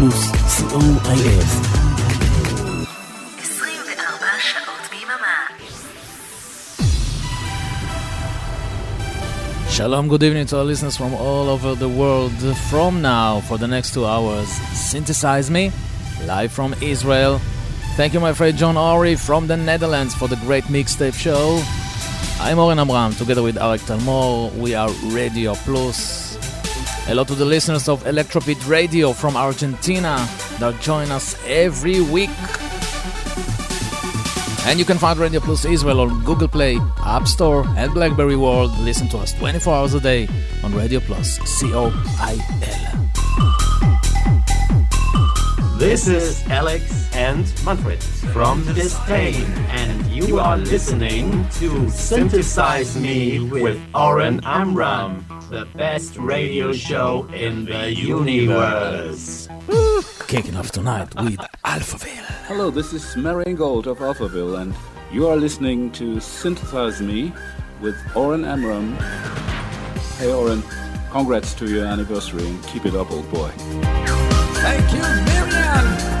פלוס, co.il. Shalom, good evening to our listeners from all over the world. From now, for the next two hours, Synthesize Me, live from Israel. Thank you, my friend John Ori from the Netherlands, for the great mixtape show. I'm Oren Amram, together with Arik Talmor. We are Radio Plus. Hello to the listeners of Electrobeat Radio from Argentina that join us every week. And you can find Radio Plus Israel on Google Play, App Store, and Blackberry World. Listen to us 24 hours a day on Radio Plus, C O I L. This is Alex and Manfred from !distain, and you are listening to Synthesize Me with Oren Amram, the best radio show in the universe. Kicking off tonight with Alphaville. Hello, this is Marian Gold of Alphaville, and you are listening to Synthesize Me with Oren Amram. Hey, Oren, congrats to your anniversary and keep it up, old boy. Thank you, Marian.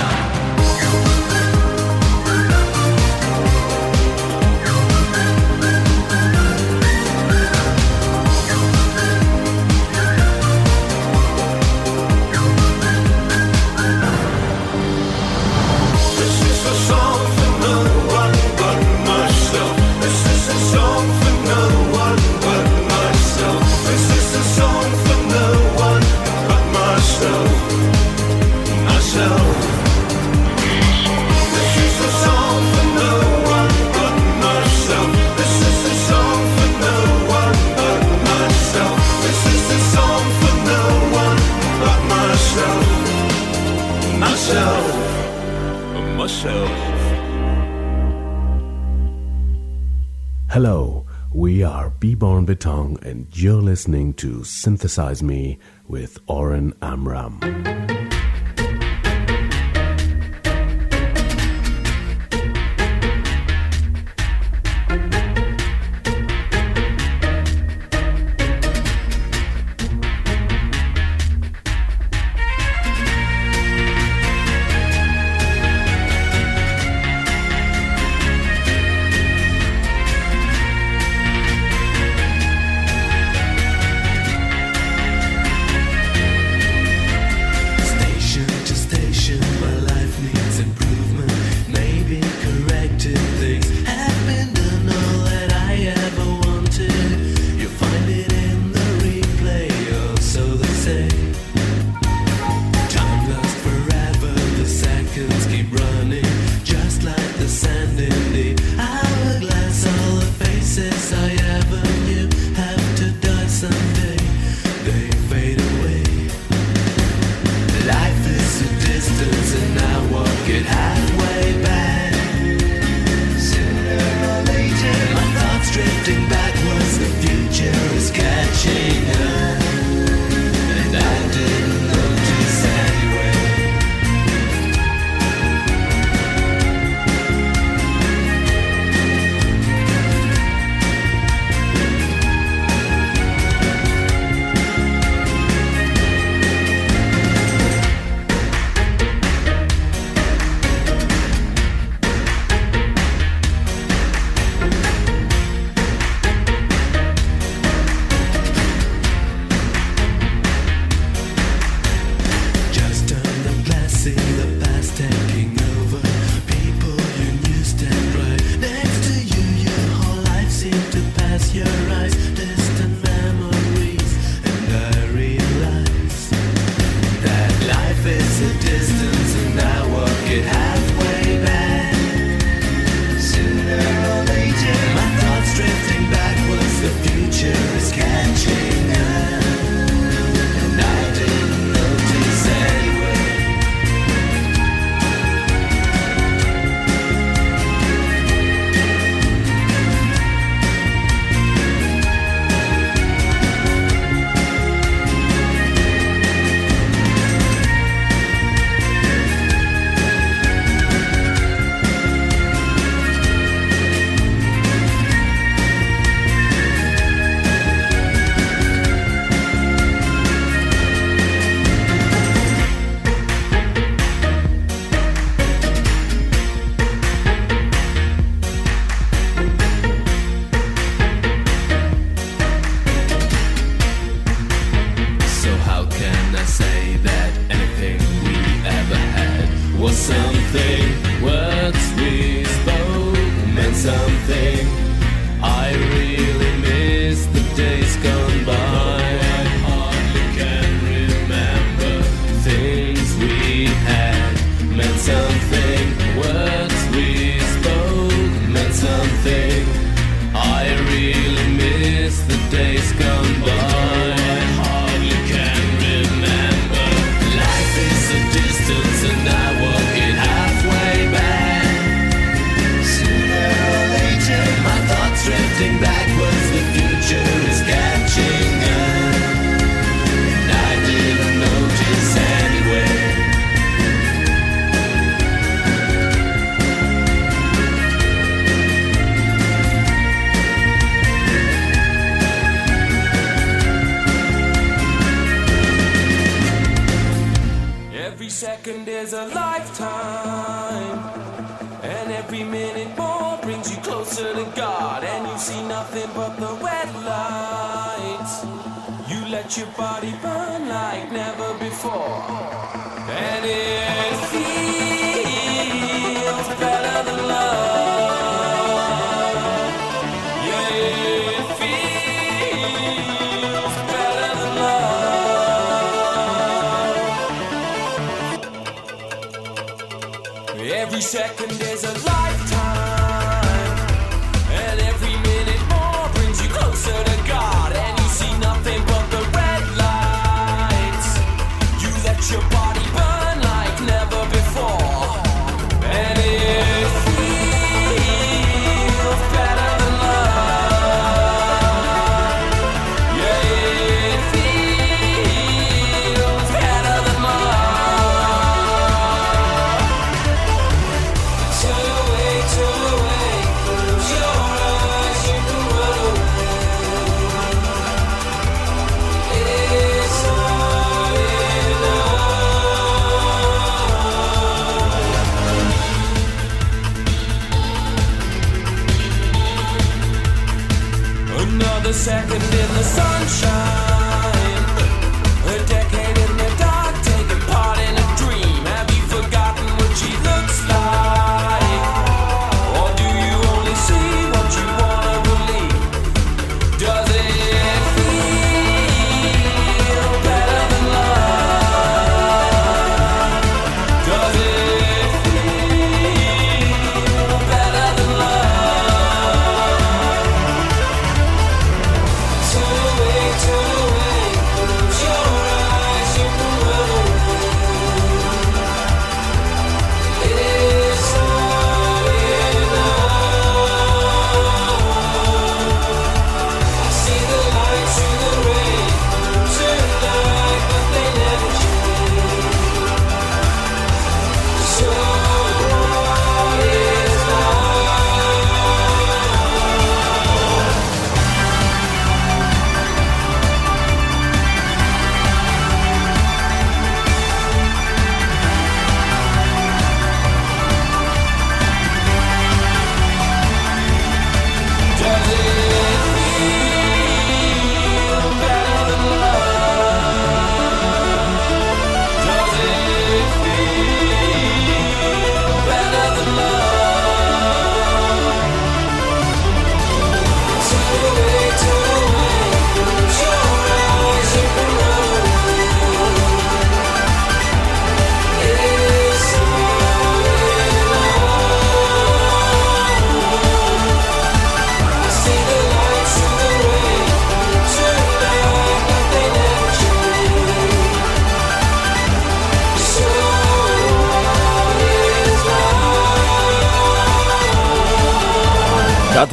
listening to Synthesize Me with Oren Amram.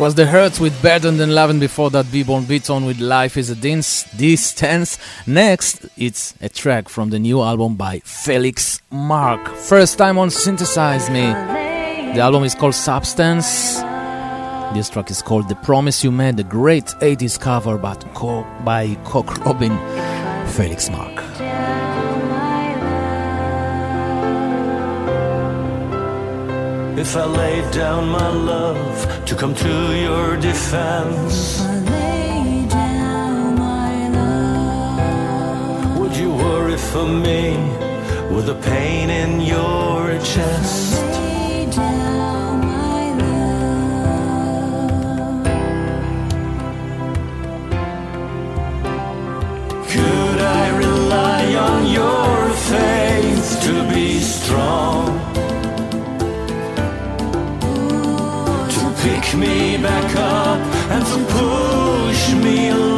Was The Hurts with Better Than Love, and before that, Beborn Beton with Life is a Dance, Distance. Next, it's a track from the new album by Felix Marc. First time on Synthesize Me. The album is called Substance. This track is called The Promise You Made, the great 80s cover by Cock Robin, Felix Marc. If I laid down my love to come to your defense, I lay down my love. would you worry for me with the pain in your chest? Could I rely on your faith to be strong? Me back up and to push me along.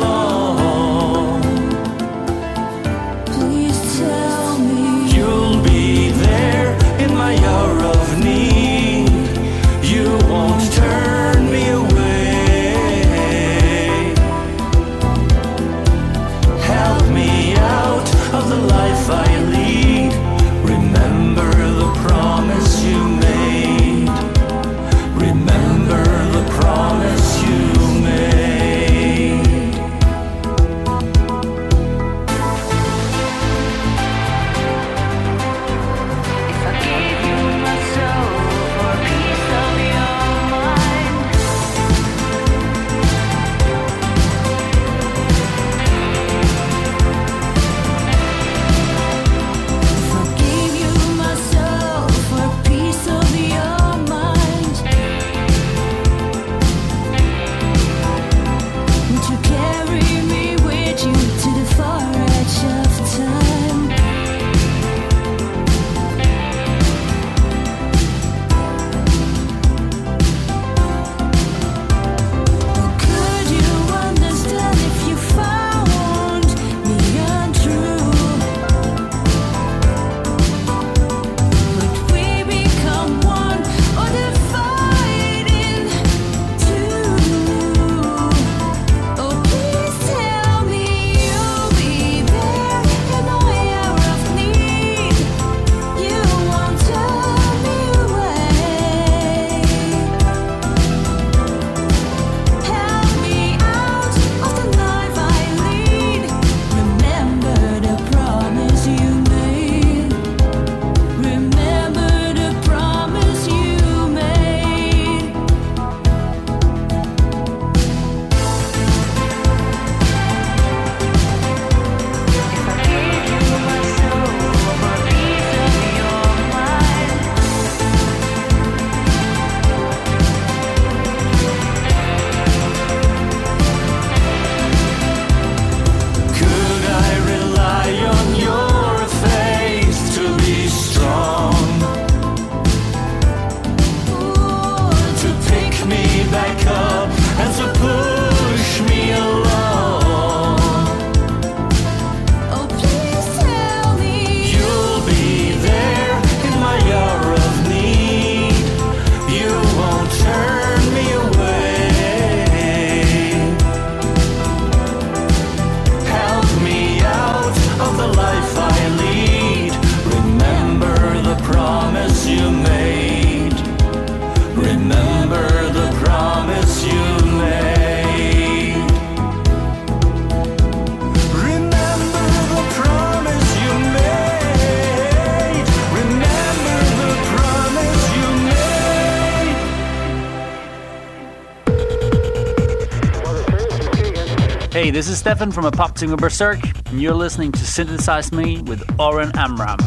Hey, this is Stefan from Apoptygma Berzerk, and you're listening to Synthesize Me with Oren Amram.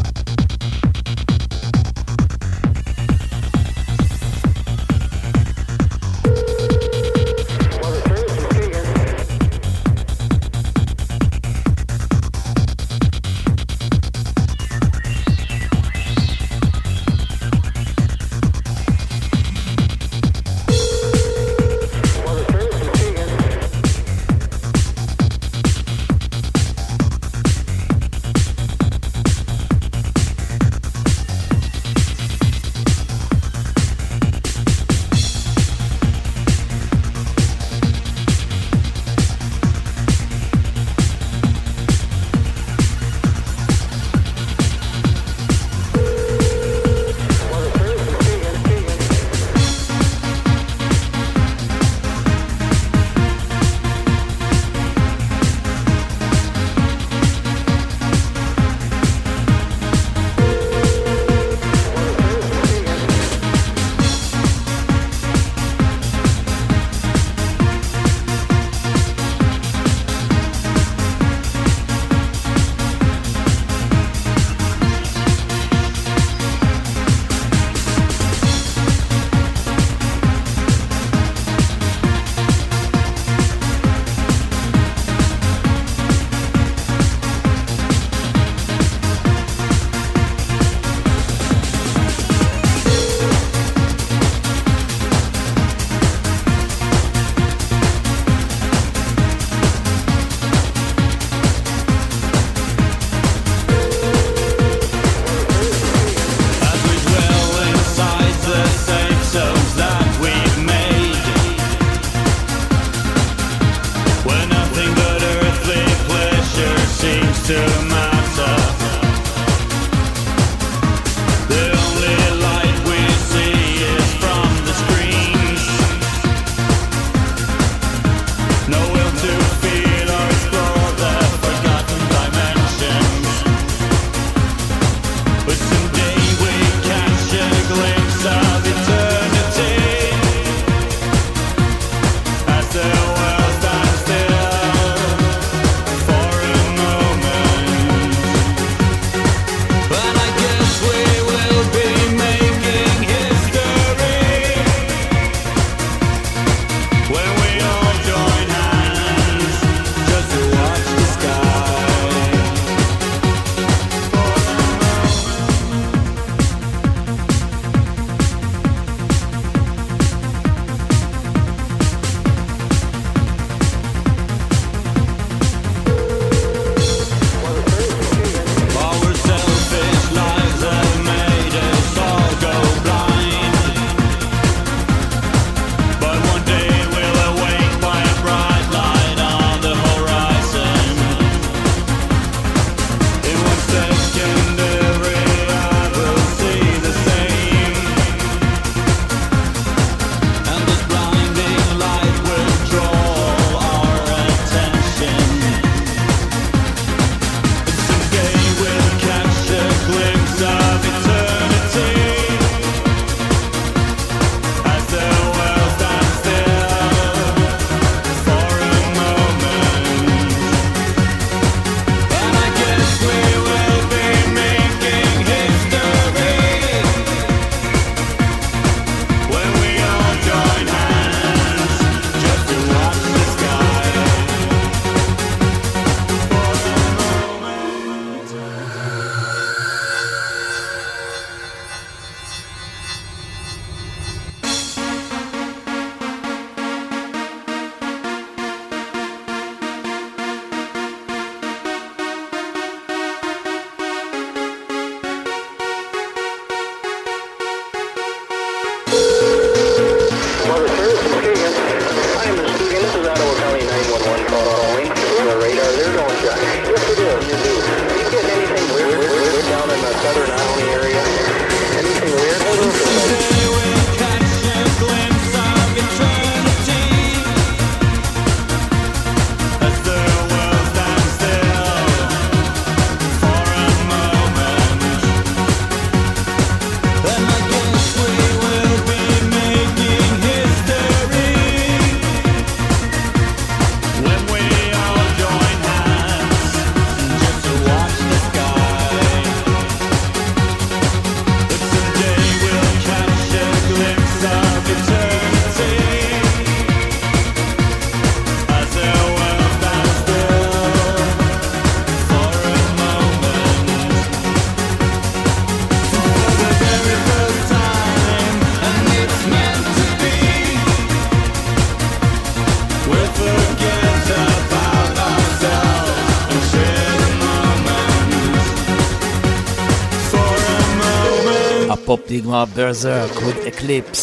Digma Berzerk with Eclipse.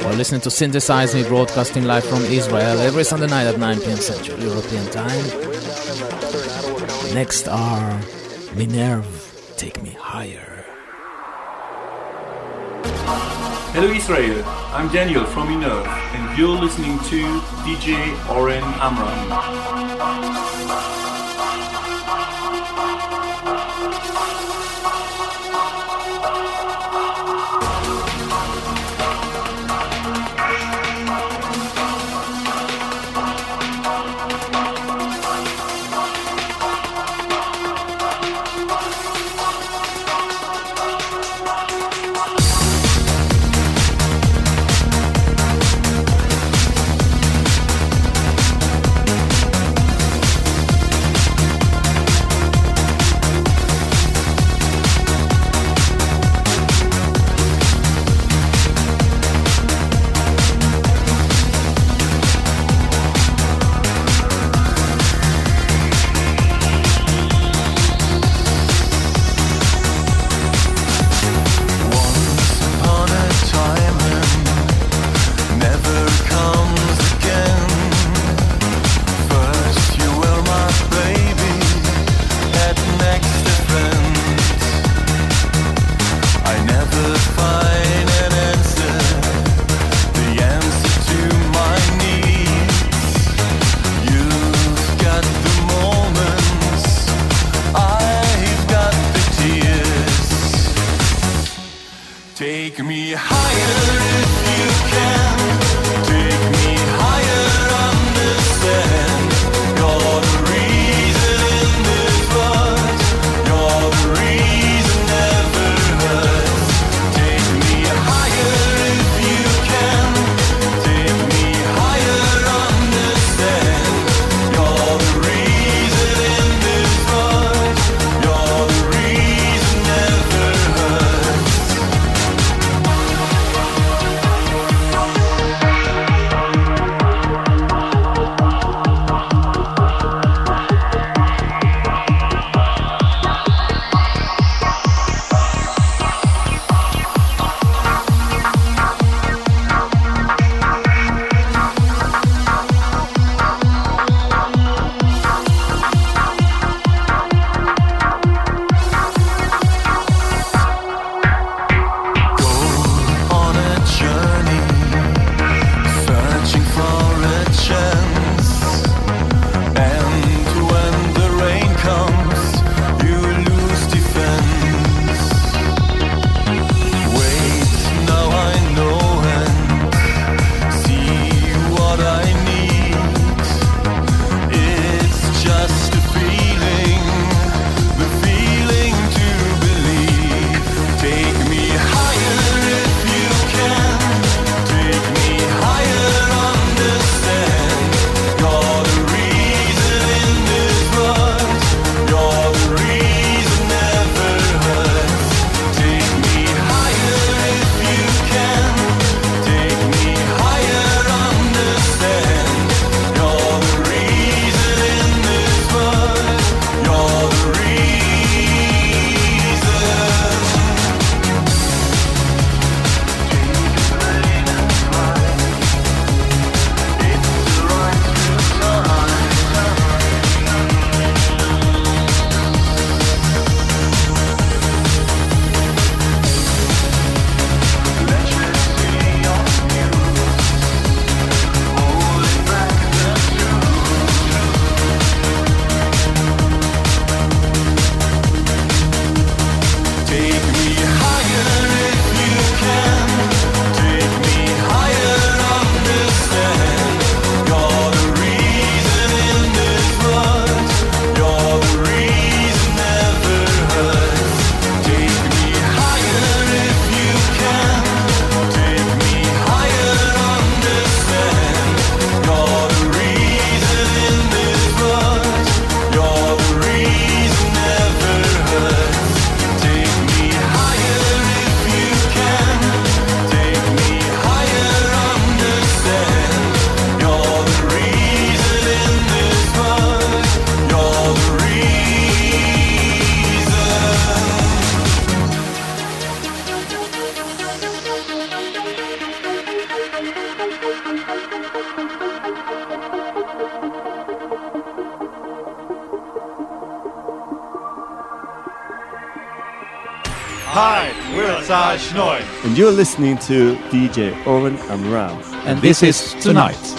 You're listening to Synthesize Me broadcasting live from Israel every Sunday night at 9 p.m. Central European Time. Next are Minerve, Take Me Higher. Hello Israel, I'm Daniel from Minerve and you're listening to DJ Oren Amram. you're listening to DJ Oren Amram. And, and this, this, is Tonight. tonight.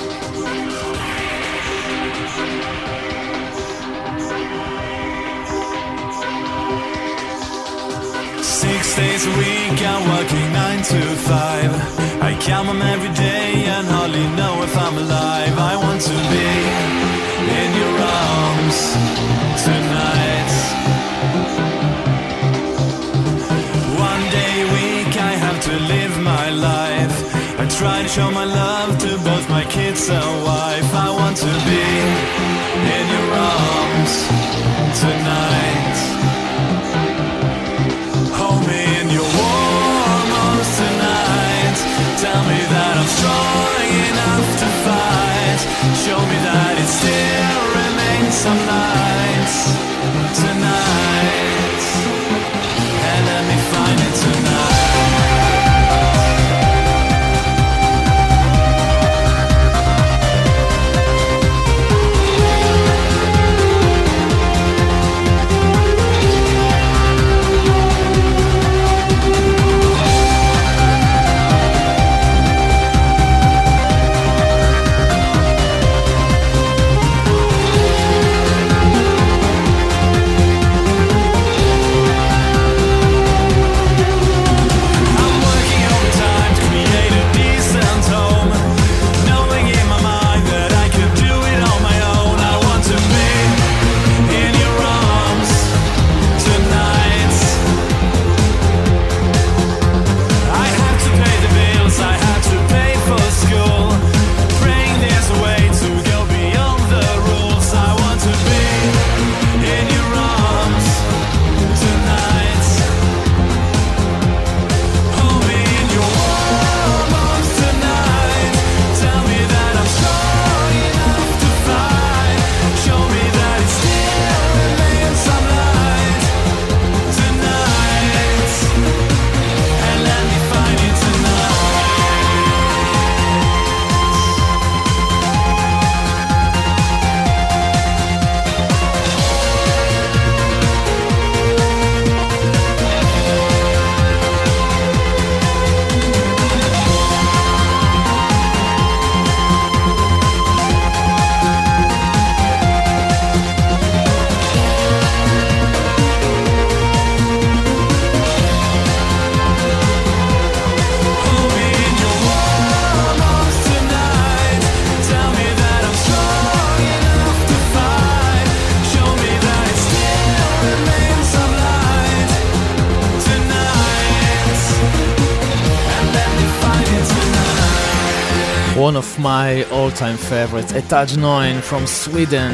my all time favorite, Etage Neun from Sweden.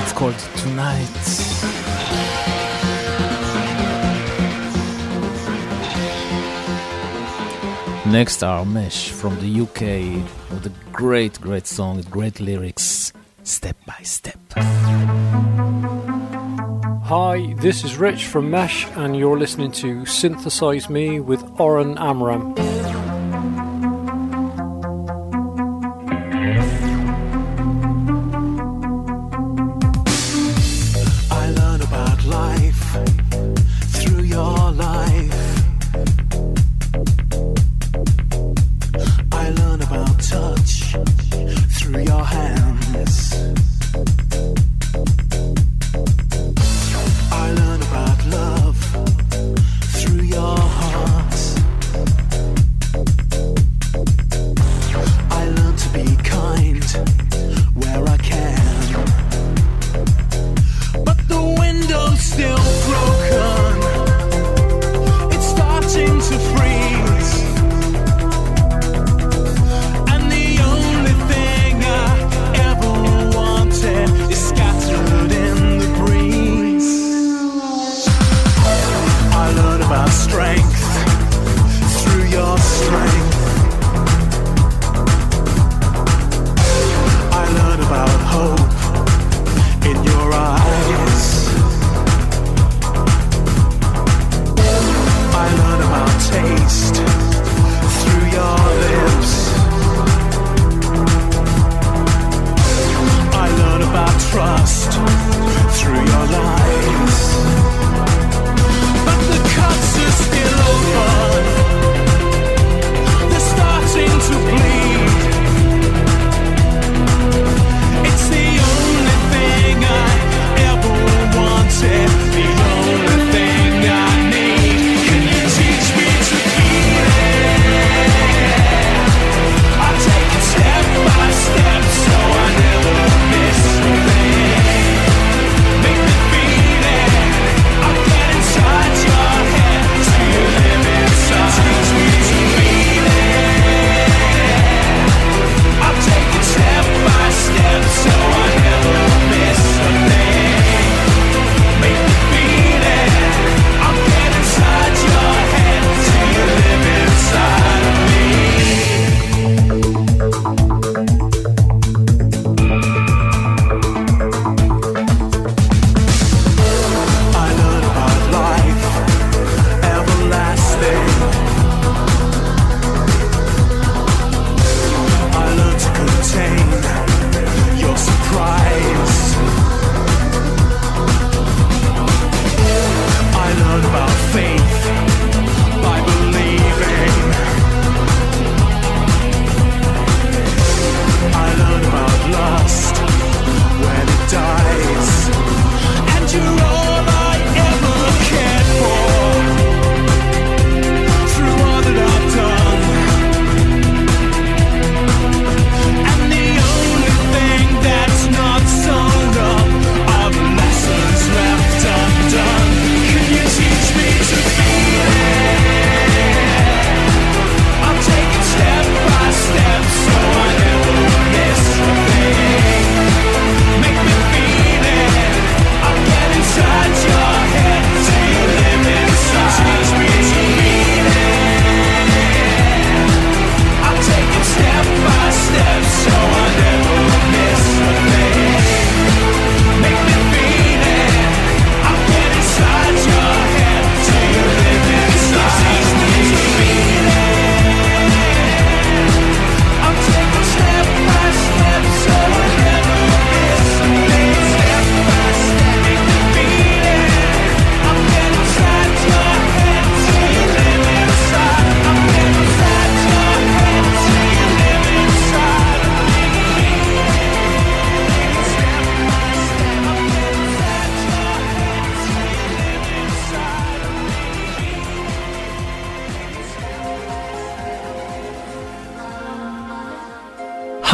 It's called Tonight. Next are Mesh from the UK with a great, great song, great lyrics, step by step. Hi, this is Rich from Mesh, and you're listening to Synthesize Me with Oren Amram.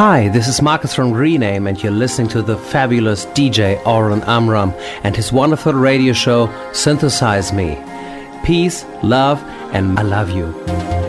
Hi, this is Marcus from Rename, and you're listening to the fabulous DJ Oren Amram and his wonderful radio show Synthesize Me. Peace, love, and I love you.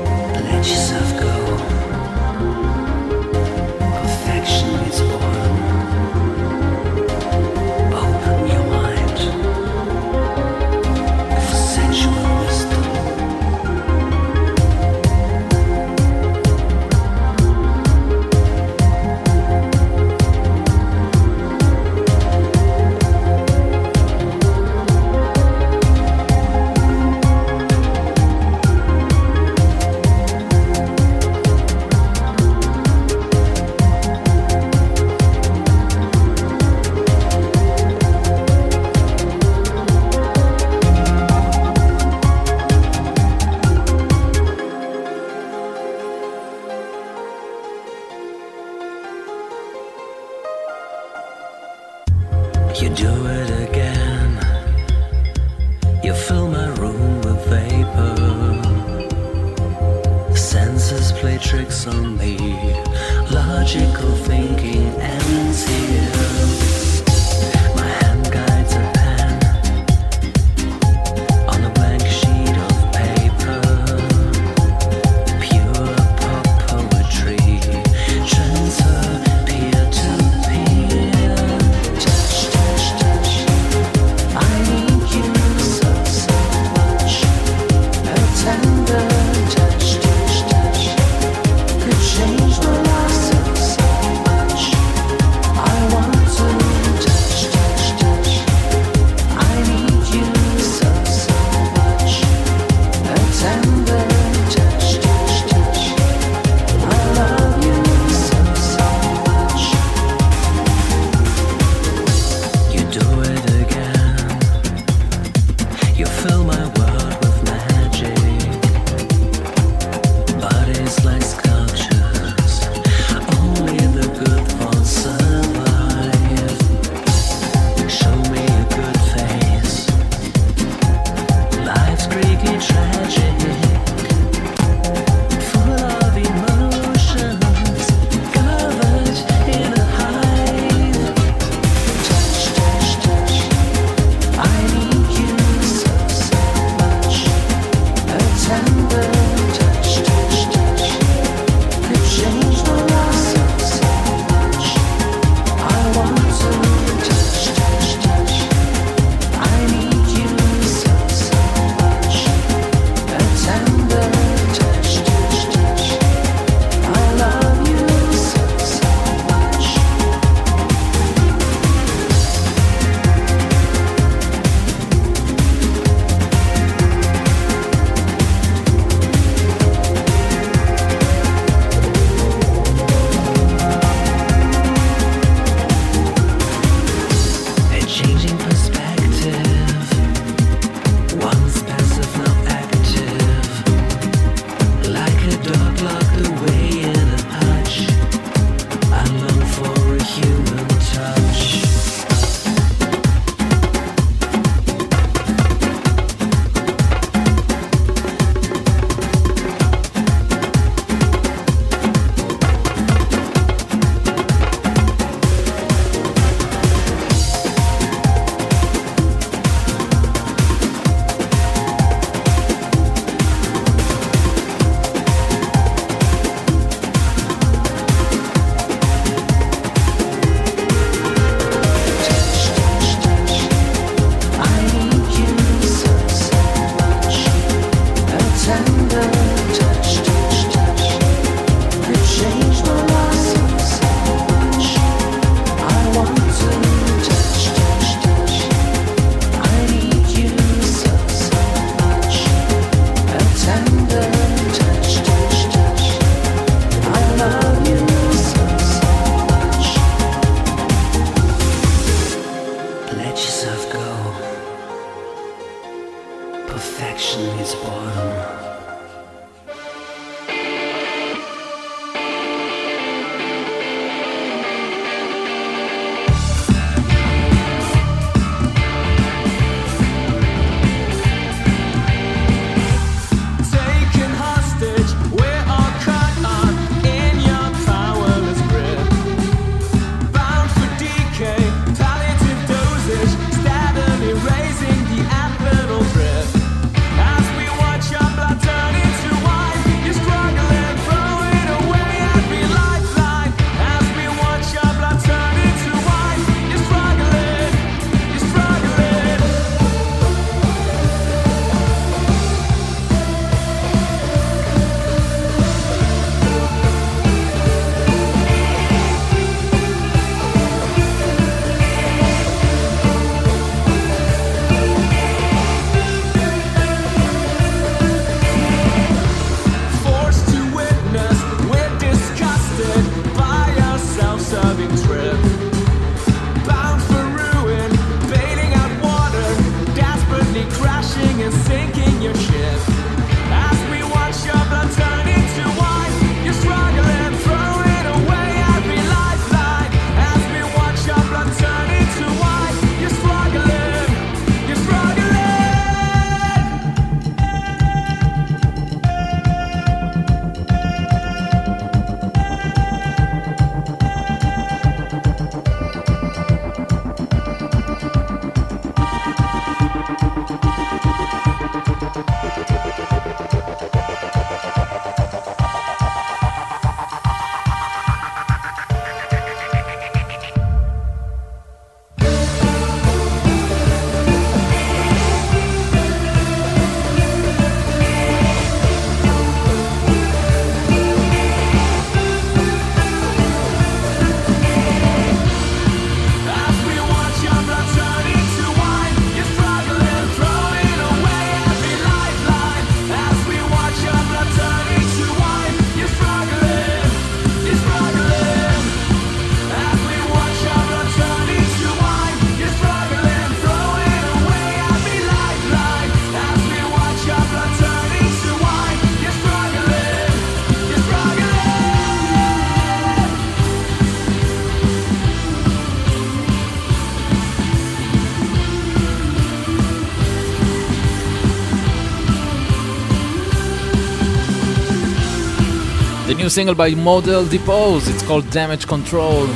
single by Model Depose. It's called Damage Control.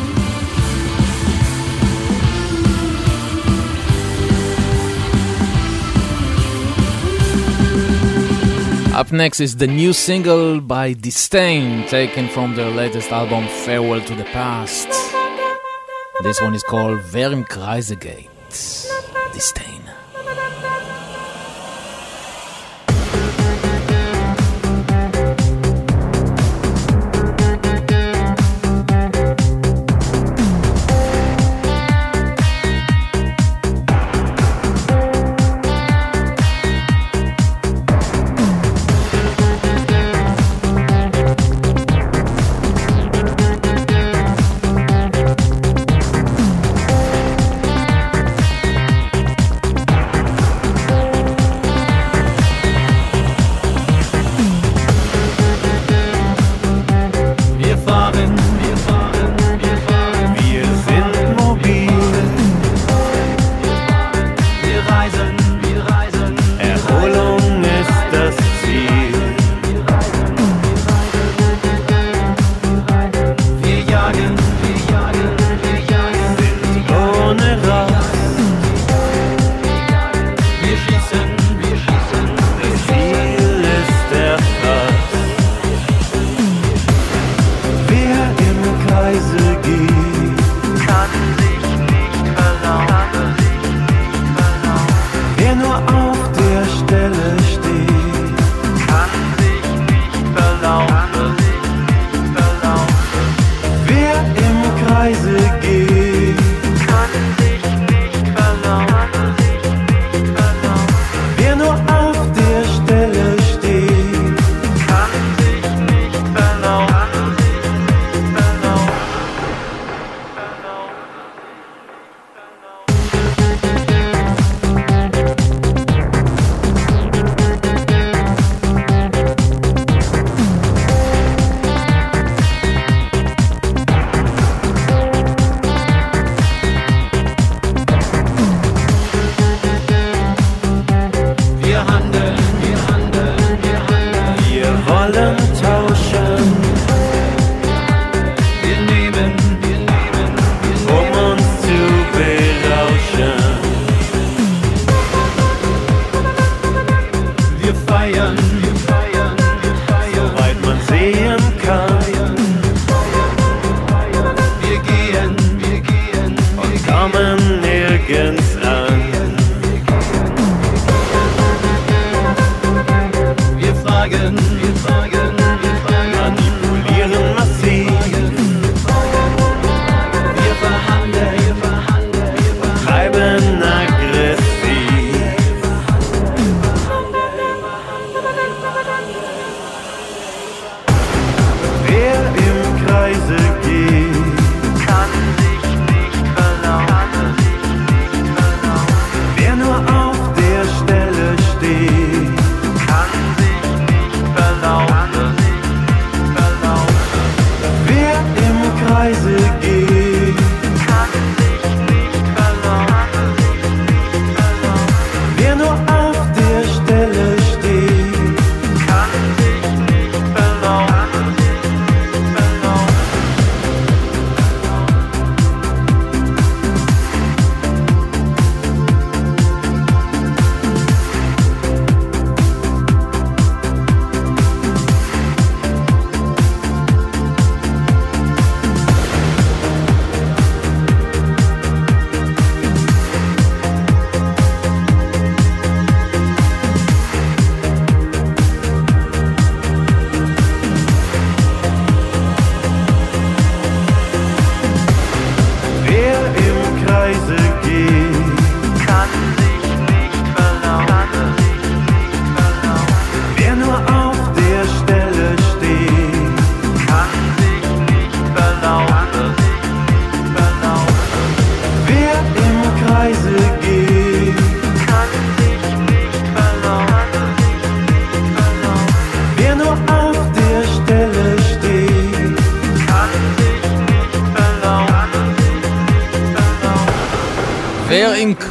Up next is the new single by distain, taken from their latest album Farewell to the Past. This one is called Verim Kreisegate.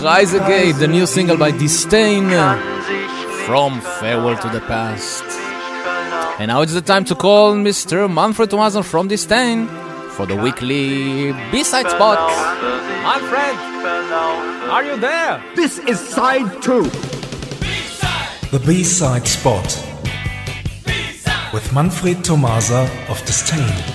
Rise Again, the new single by distain from Farewell to the Past. And now it's the time to call Mr. Manfred Thomaser from distain for the weekly B-side spot. Manfred, are you there? This is side 2 B-side. The B-side spot B-side. with Manfred Thomaser of Disdain.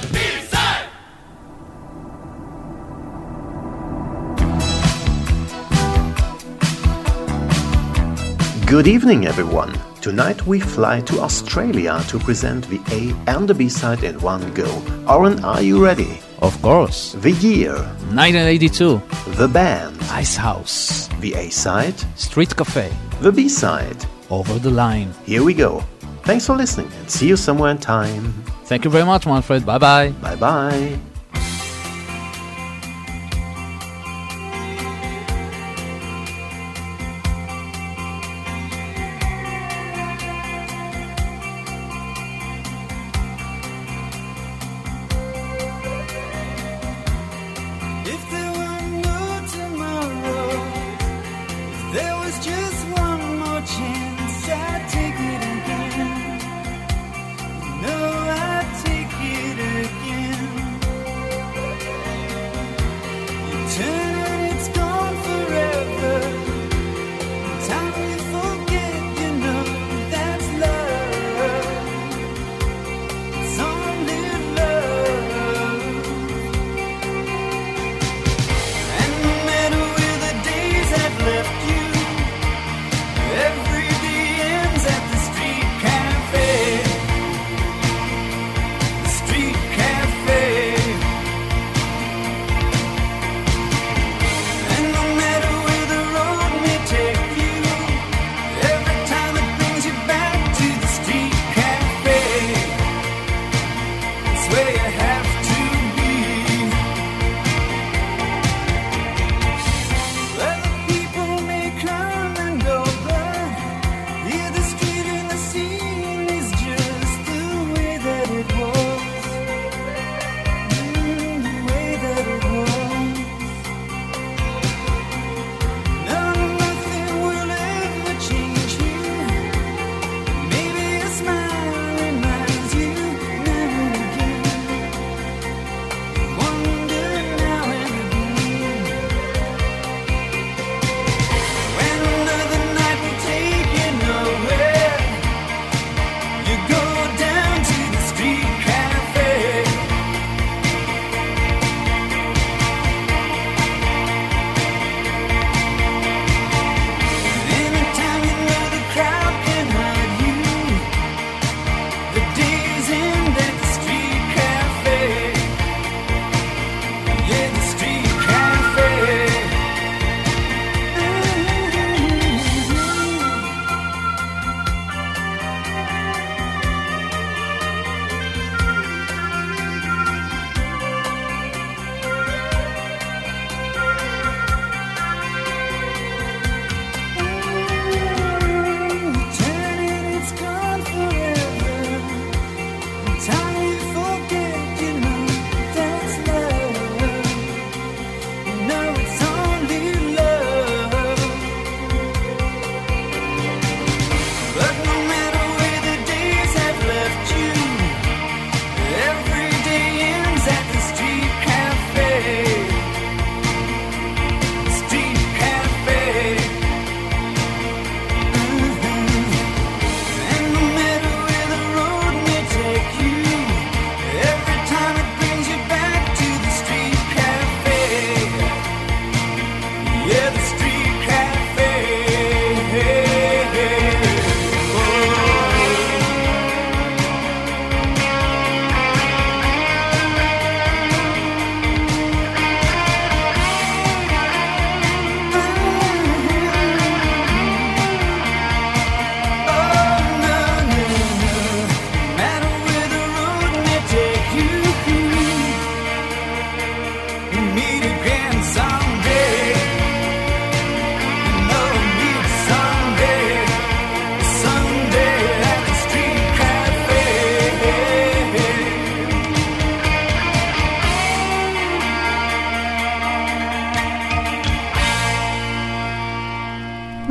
Good evening, everyone. Tonight we fly to Australia to present the A and the B side in one go. Aaron, are you ready? Of course. The year 1982. The band Icehouse. The A side Street Cafe. The B side Over the Line. Here we go. Thanks for listening and see you somewhere in time. Thank you very much, Manfred. Bye bye. Bye bye.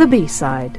B-side.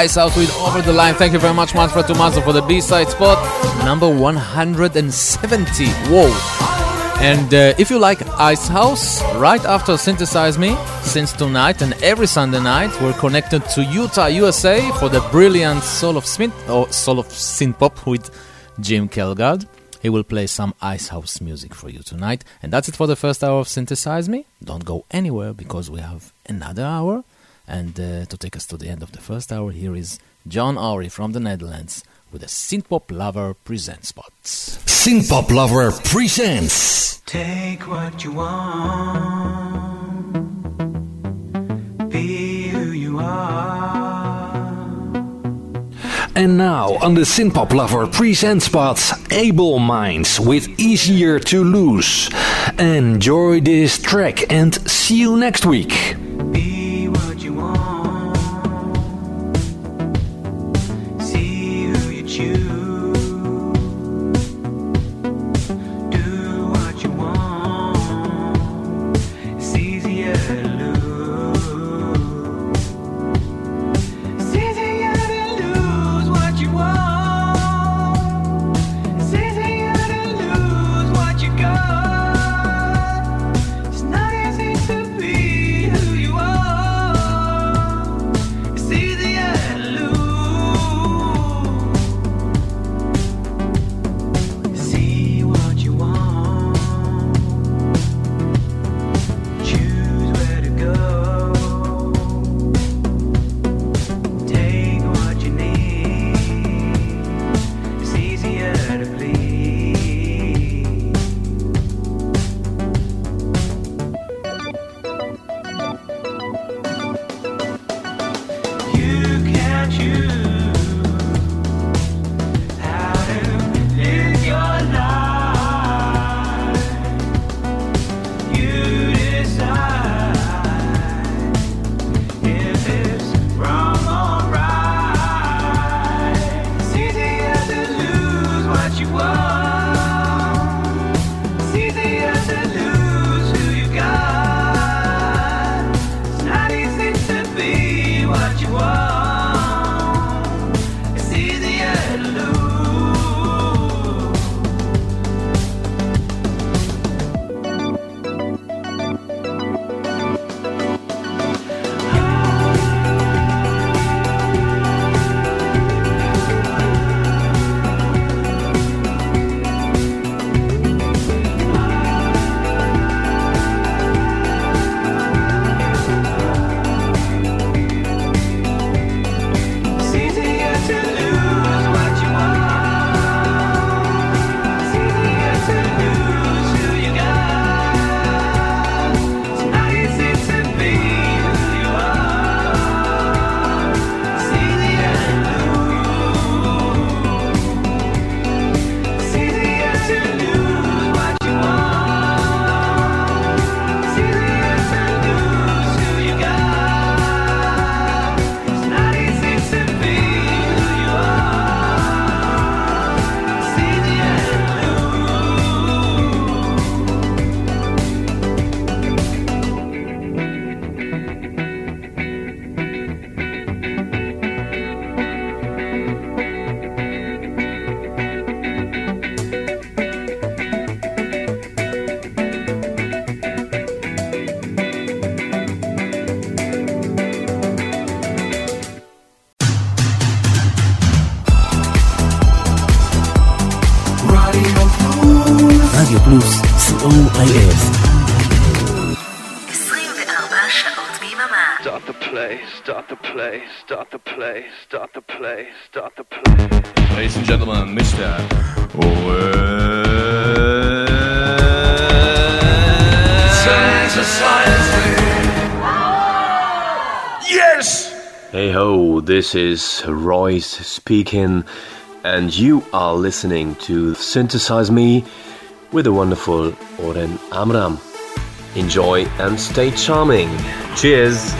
Icehouse with Over the Line. Thank you very much, Manfred Thomaser, for the B-side spot. Number 170. Whoa. And uh, if you like Icehouse, right after Synthesize Me, since tonight and every Sunday night, we're connected to Utah, USA for the brilliant Soul of Smith or Soul of Synth Pop with Jim Kelgard. He will play some Icehouse music for you tonight. And that's it for the first hour of Synthesize Me. Don't go anywhere because we have another hour. And uh, to take us to the end of the first hour, here is John Ory from the Netherlands with a Synthpop Lover Present Spots. Synthpop Lover presents. Take what you want. Be who you are. And now on the Synthpop Lover present spots Able Minds with Easier to Lose. Enjoy this track and see you next week. This is Royce speaking, and you are listening to Synthesize Me with the wonderful Oren Amram. Enjoy and stay charming. Cheers!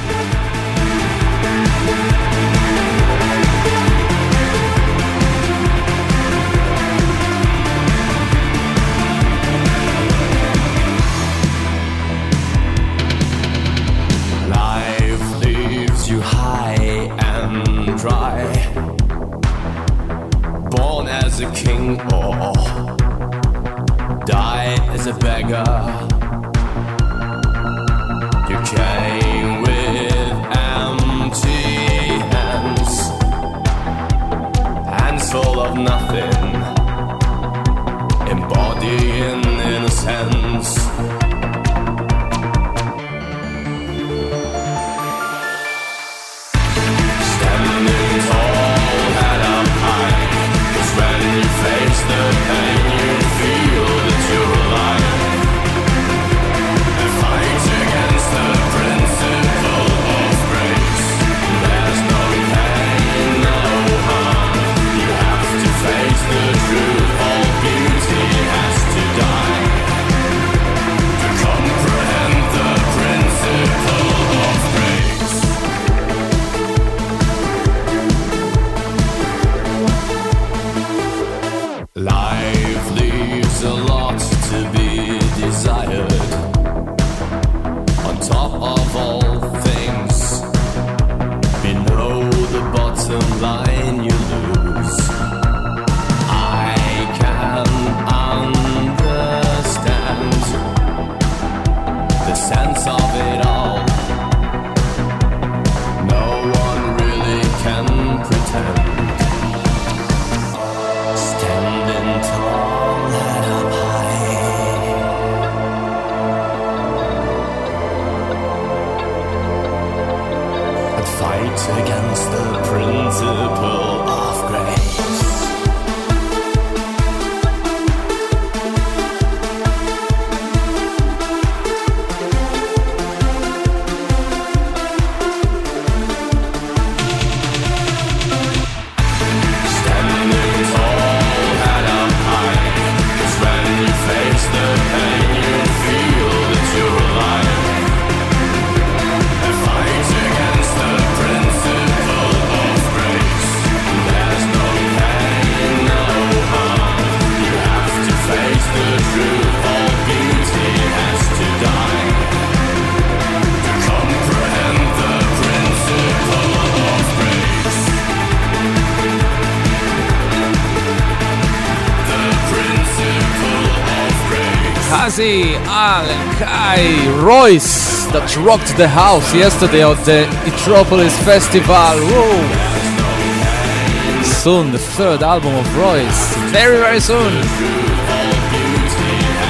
That rocked the house yesterday at the Etropolis Festival. Whoa! Soon the third album of Royce. Very, very soon.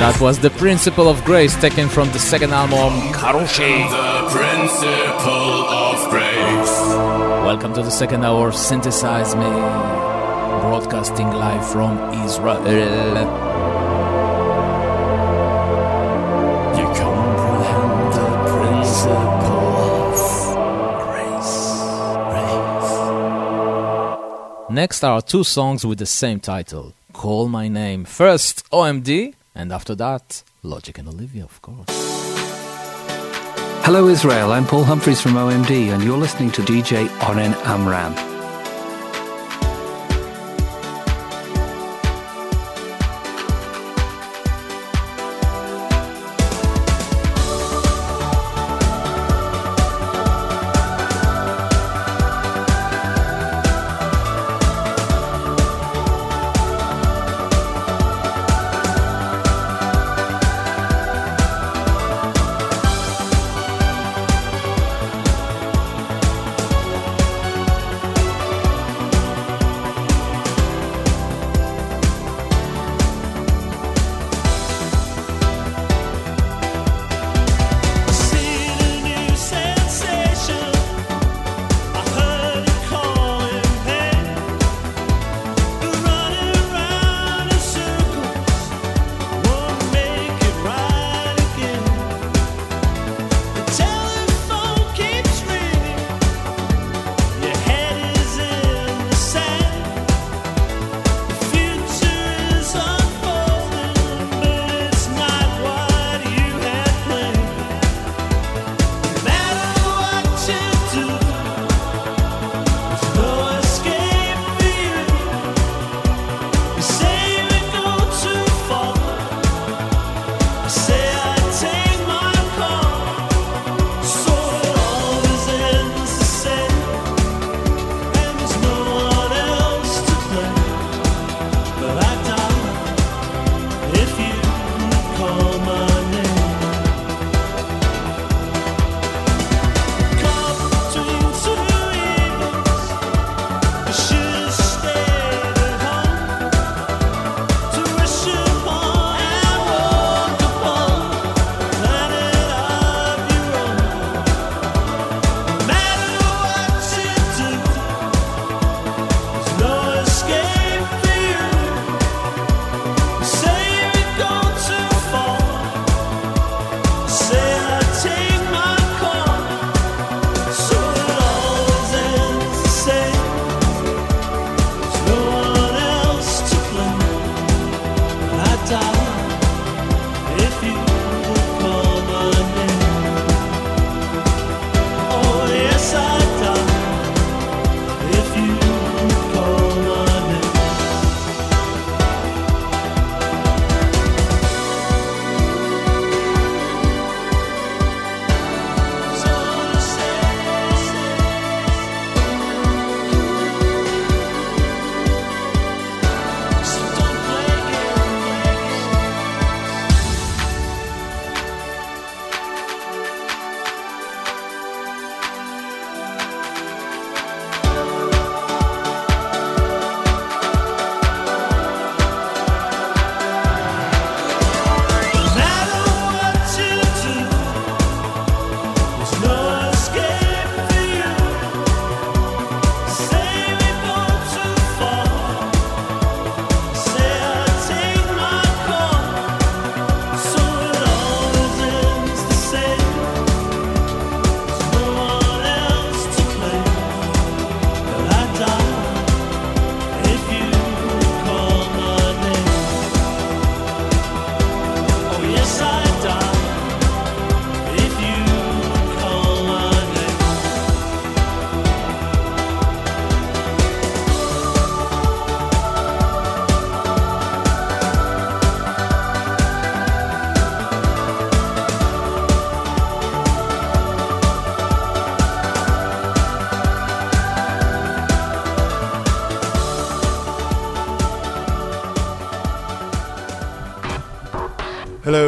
That was the Principle of Grace taken from the second album, Karushi. The Principle of Grace. Welcome to the second hour, Synthesize Me. Broadcasting live from Israel. Next are two songs with the same title, Call My Name. First, OMD, and after that, Logic and Olivia, of course. Hello, Israel. I'm Paul Humphreys from OMD, and you're listening to DJ Oren Amram.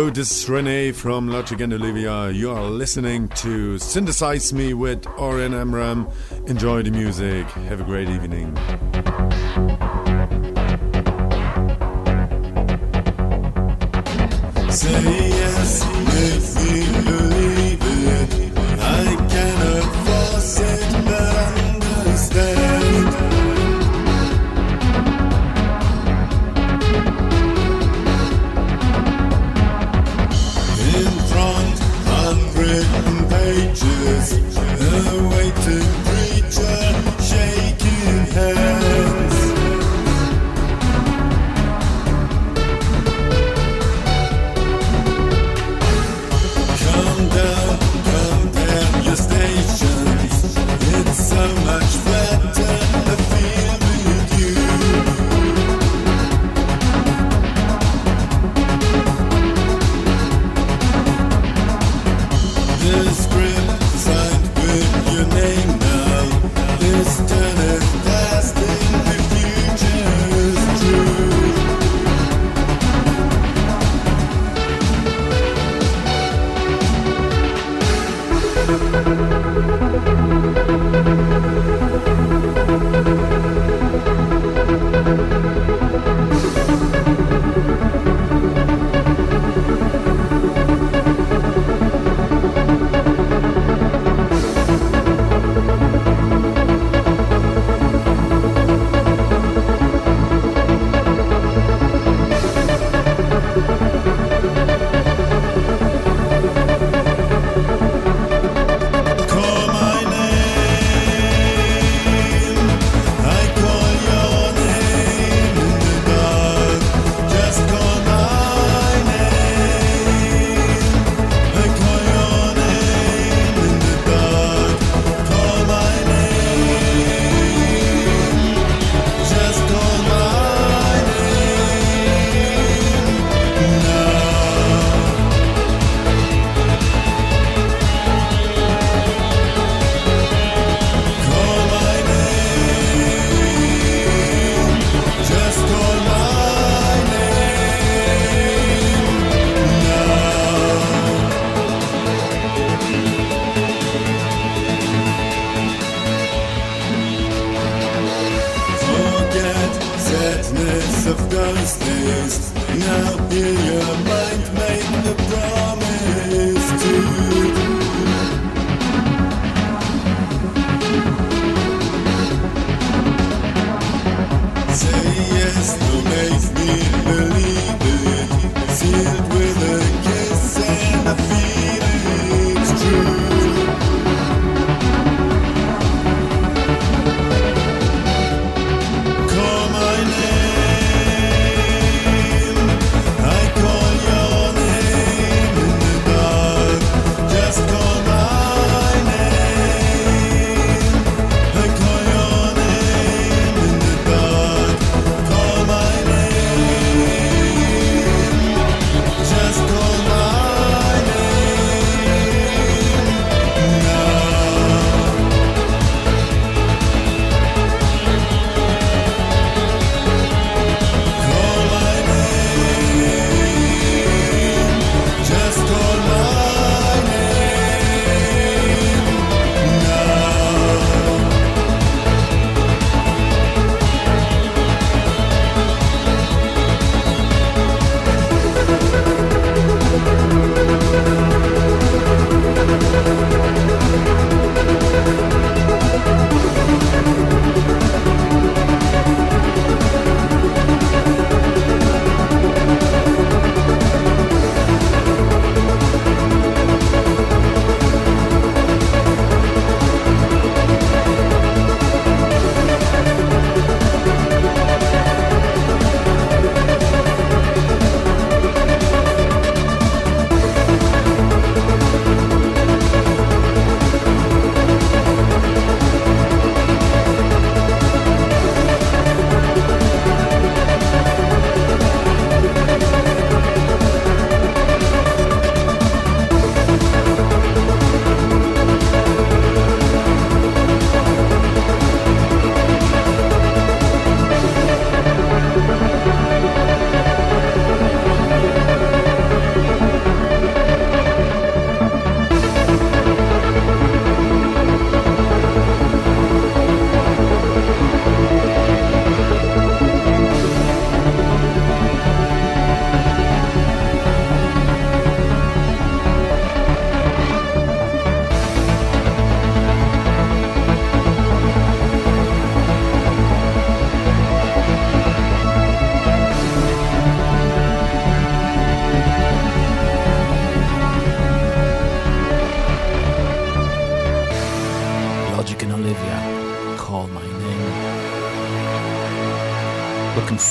Hello, this is Rene from Logic and Olivia. You are listening to Synthesize Me with Oren Amram. Enjoy the music. Have a great evening.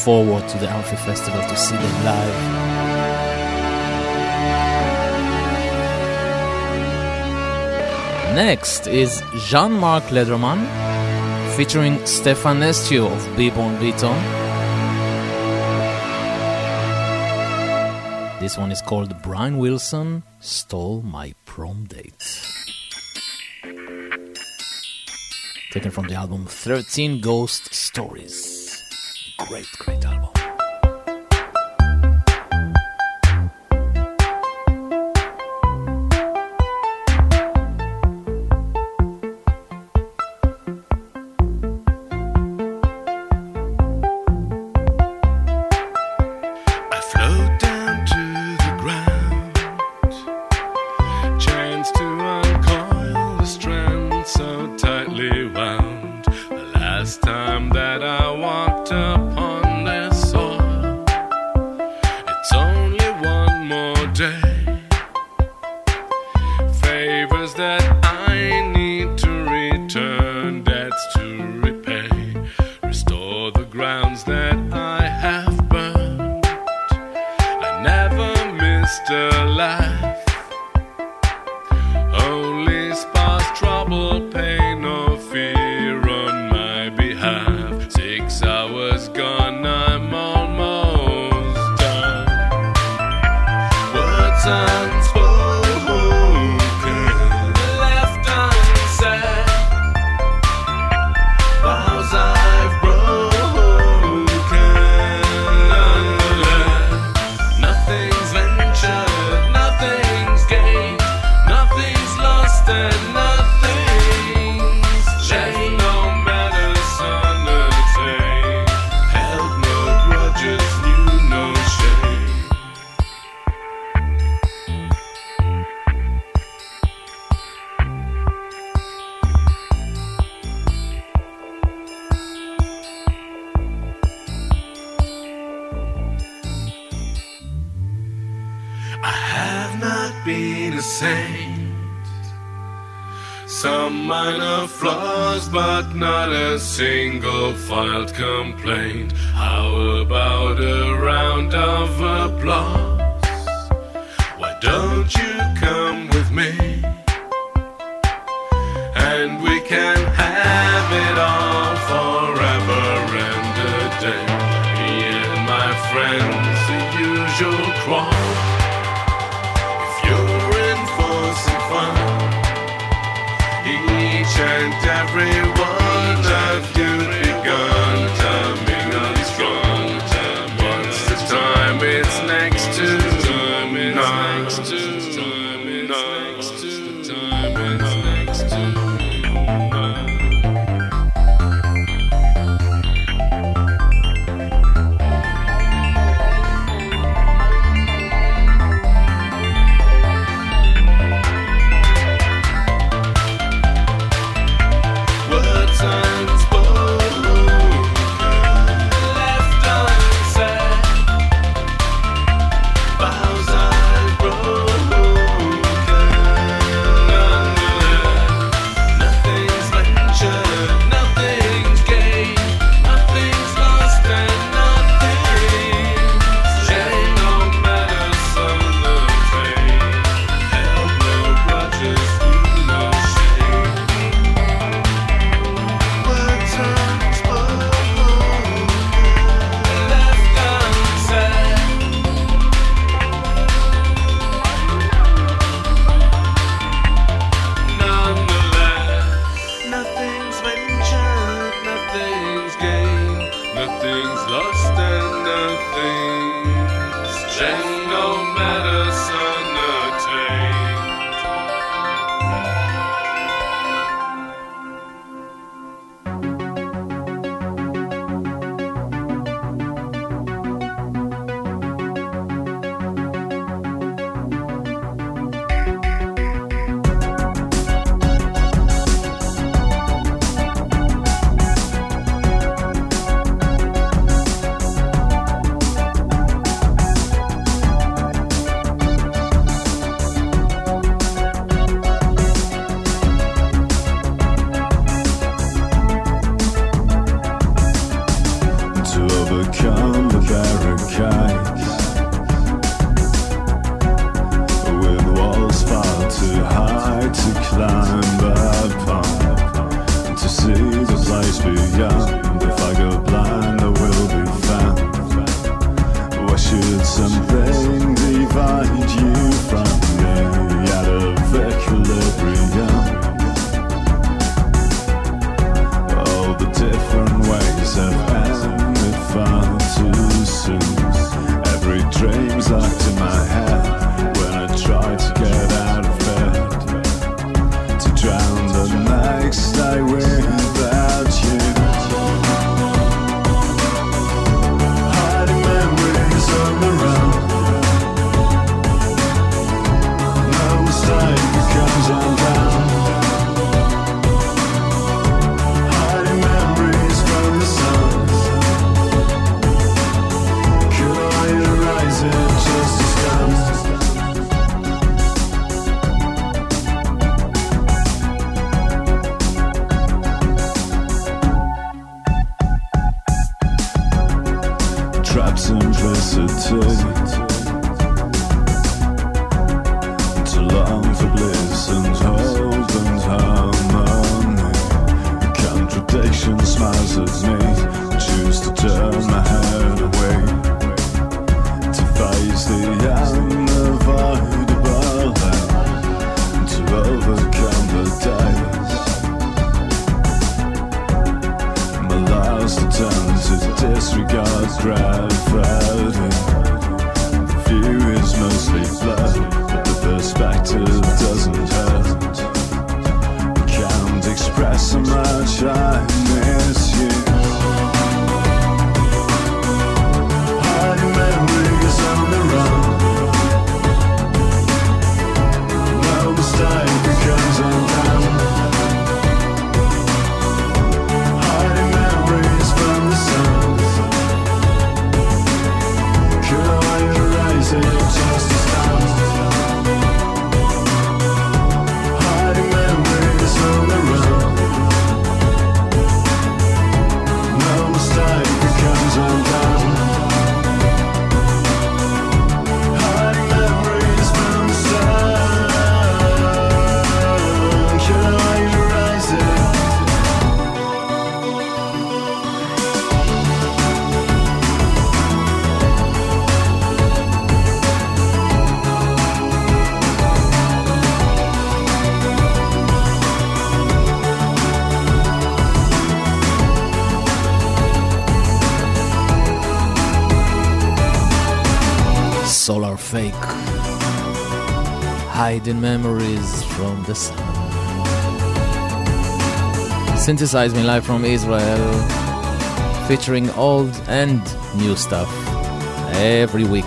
forward to the Alfie Festival to see them live. Next is Jean Marc Lederman featuring Stefan Netschio of Beborn Beton. This one is called Brian Wilson Stole My Prom Date. Taken from the album 13 Ghost Stories. everyone memories from the sun. Synthesize Me live from Israel, featuring old and new stuff every week.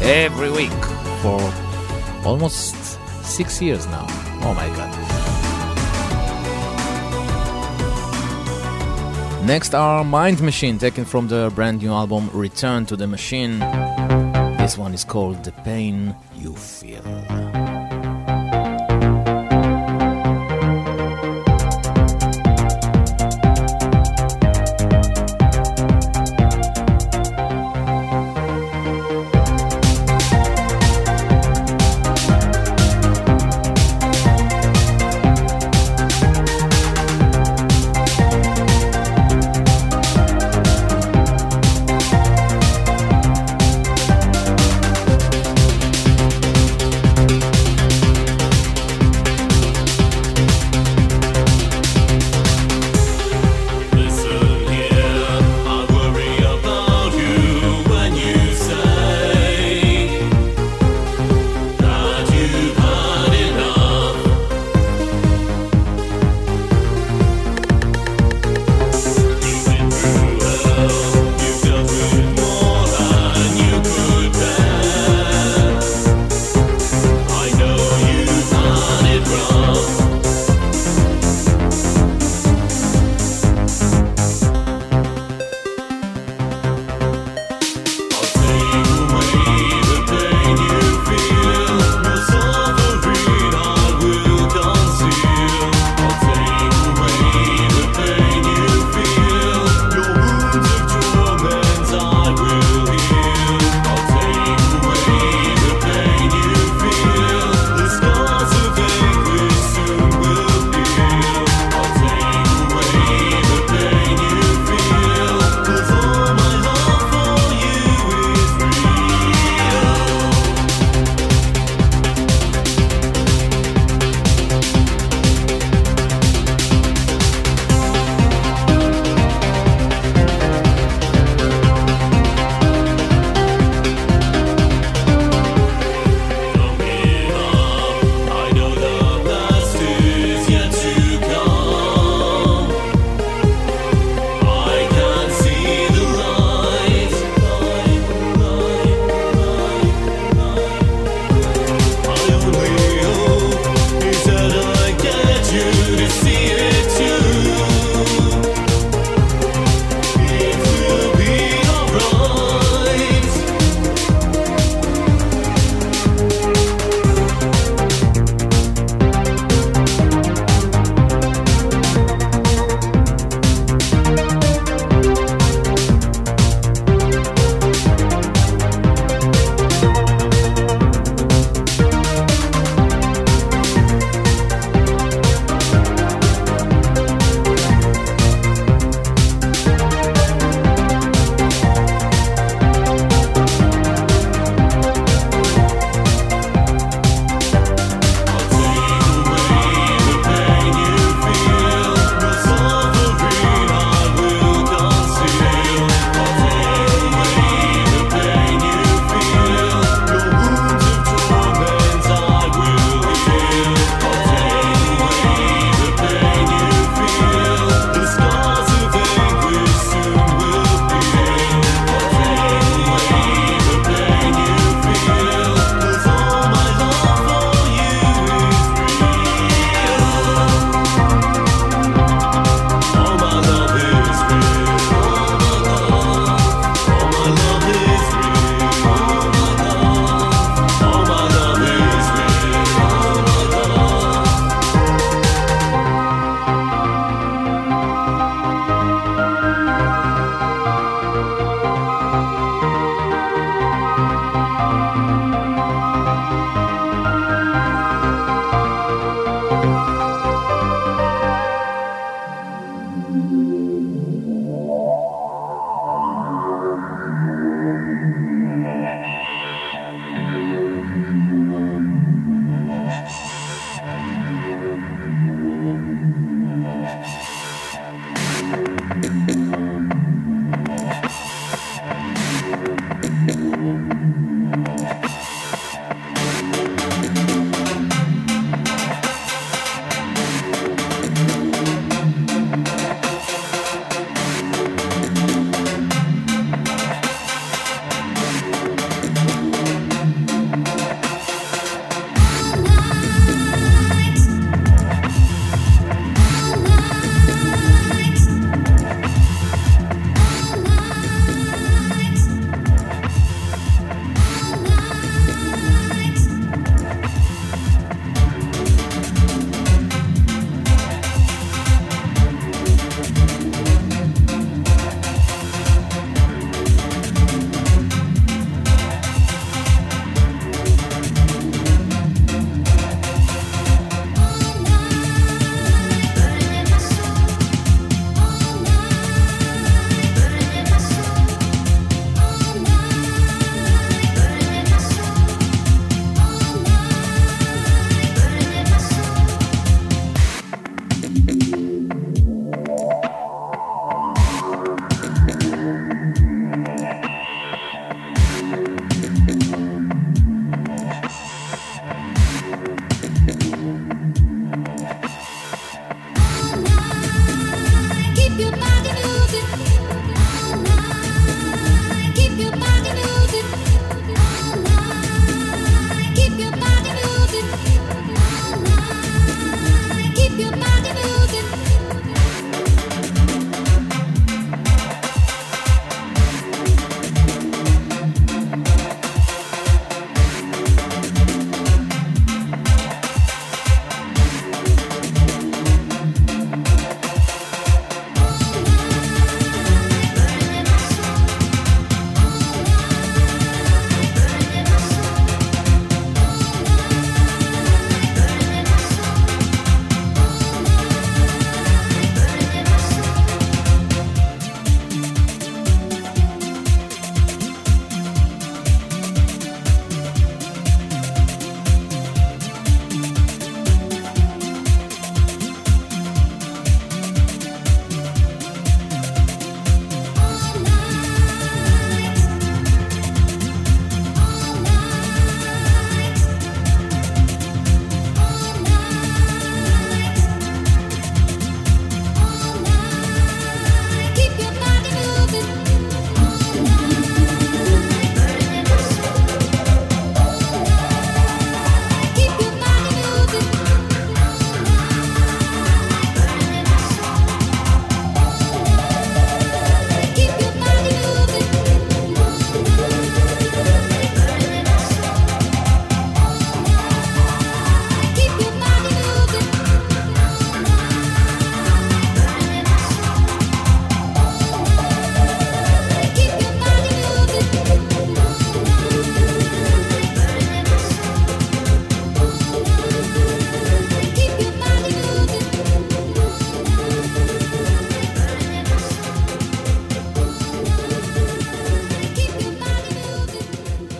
Every week for almost six years now. Oh my god. Next are Mind Machine, taken from their brand new album Return to the Machine. This one is called The Pain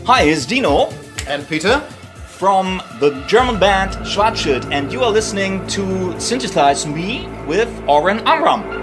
Hi, it's Dino. And Peter. From the German band Schwarzschild, and you are listening to Synthesize Me with Oren Amram.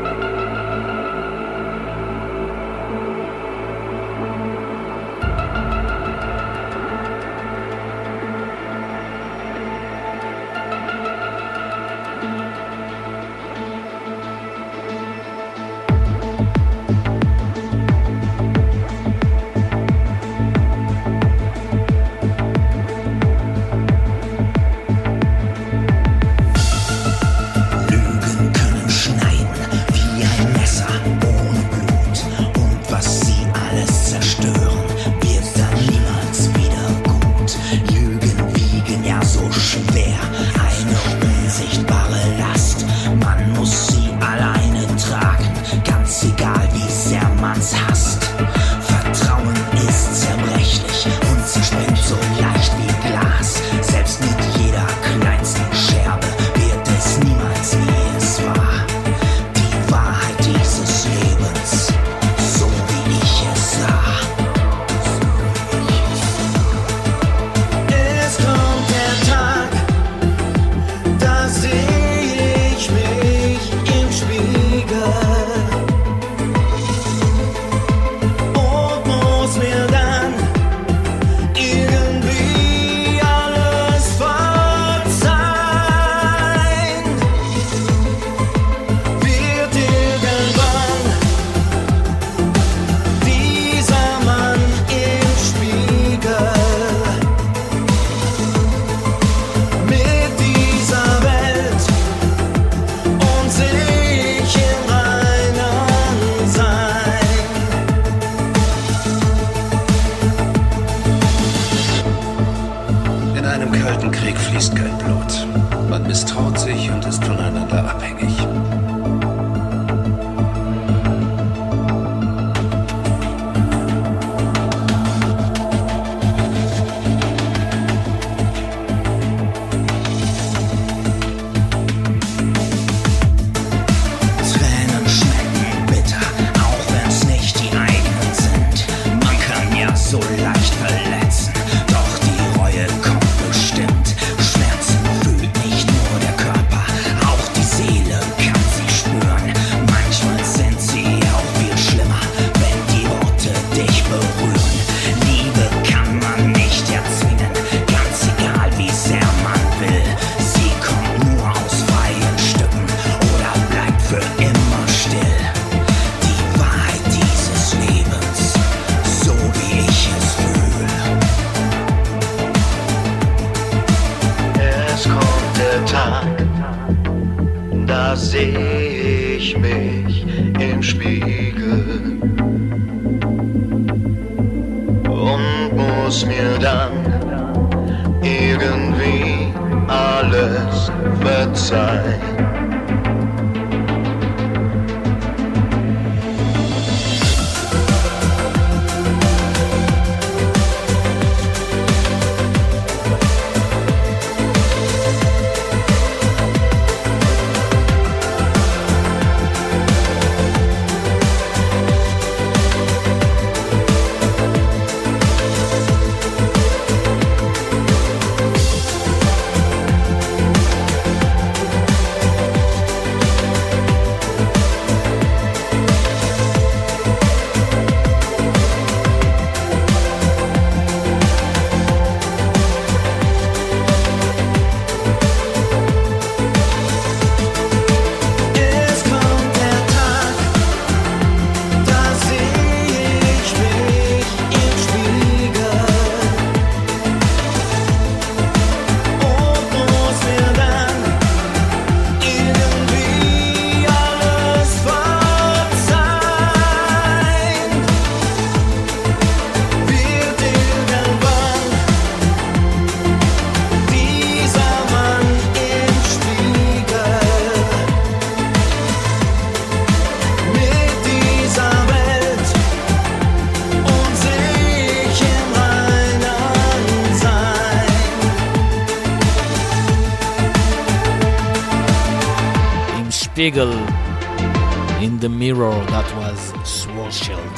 In the mirror that was Swasheld.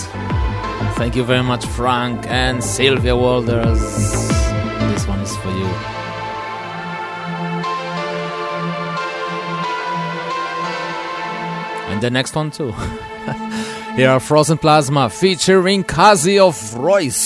Thank you very much, Frank and Sylvia Walders. This one is for you. and the next one too. Here are Frozen Plasma featuring Kazi of Royce.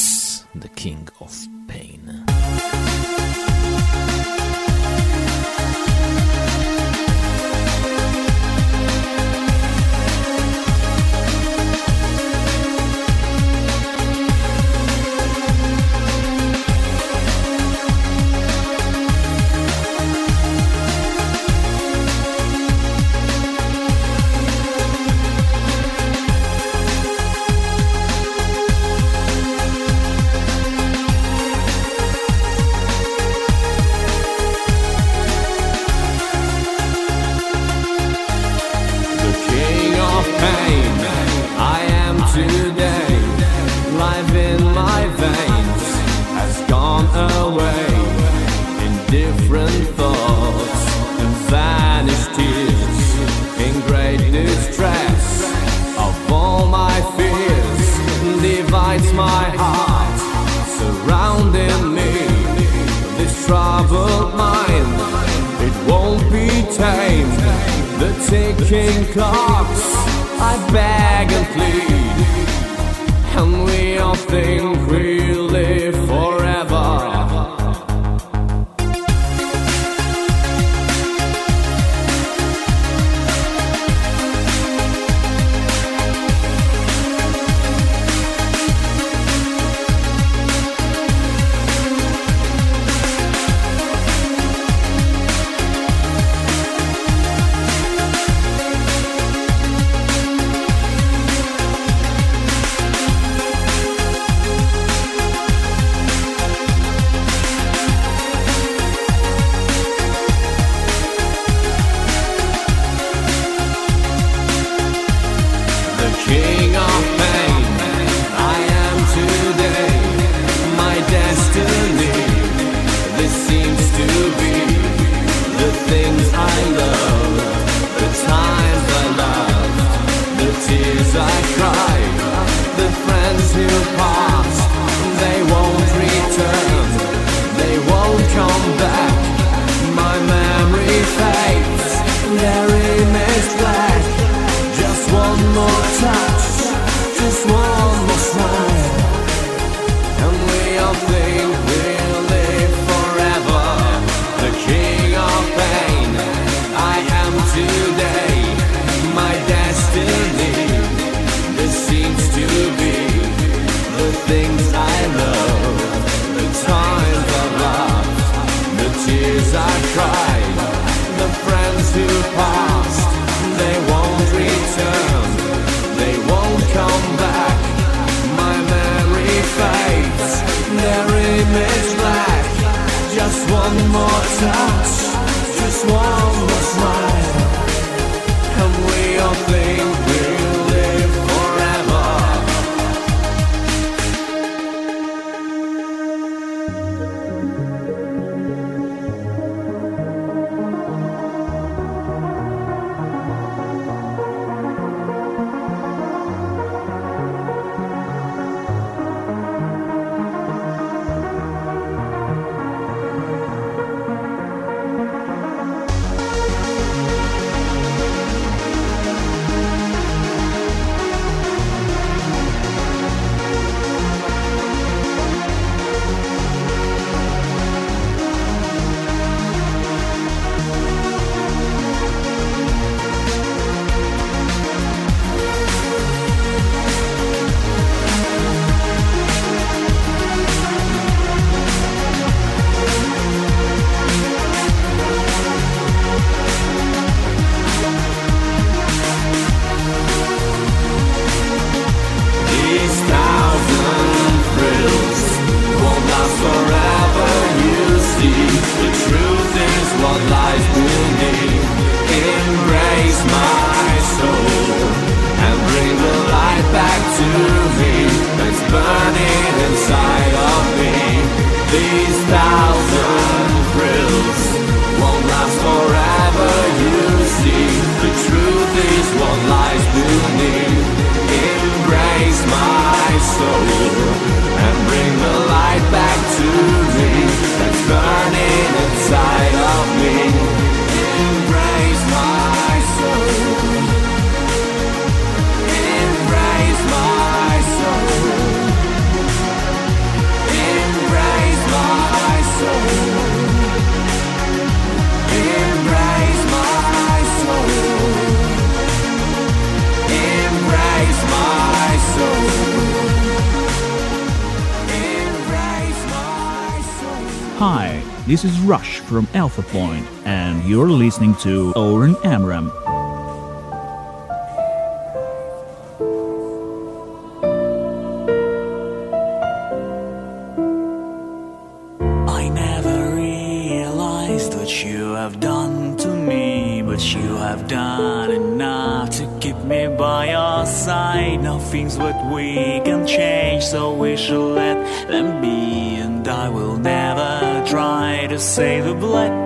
Alpha Point, and you're listening to Oren Amram. I never realized what you have done to me, but you have done enough to keep me by your side. Nothing's what we can change, so we should let them be. And I will never try to say the black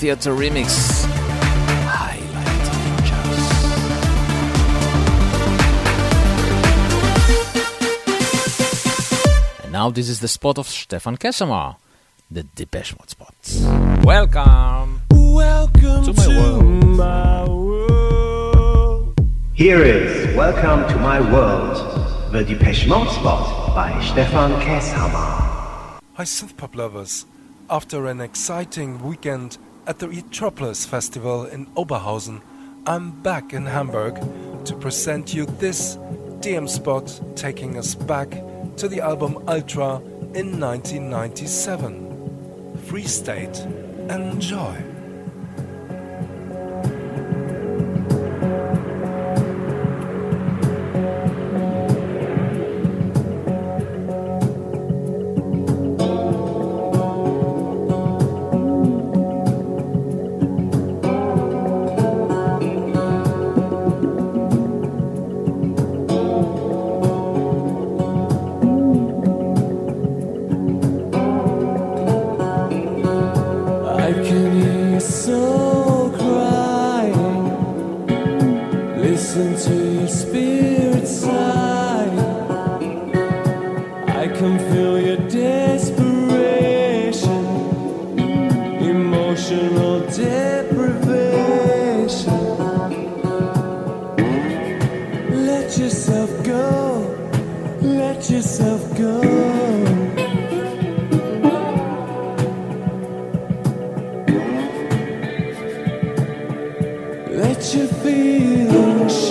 Theater Remix. And now this is the spot of Stefan Käshammer, the Depeche Mode spot. Welcome. Welcome To my world. Here is Welcome to My World, the Depeche Mode spot by Stefan Käshammer. Hi, synthpop lovers. After an exciting weekend at the Etropolis Festival in Oberhausen, I'm back in Hamburg to present you this DM spot taking us back to the album Ultra in 1997. Freestate, enjoy. Let your feelings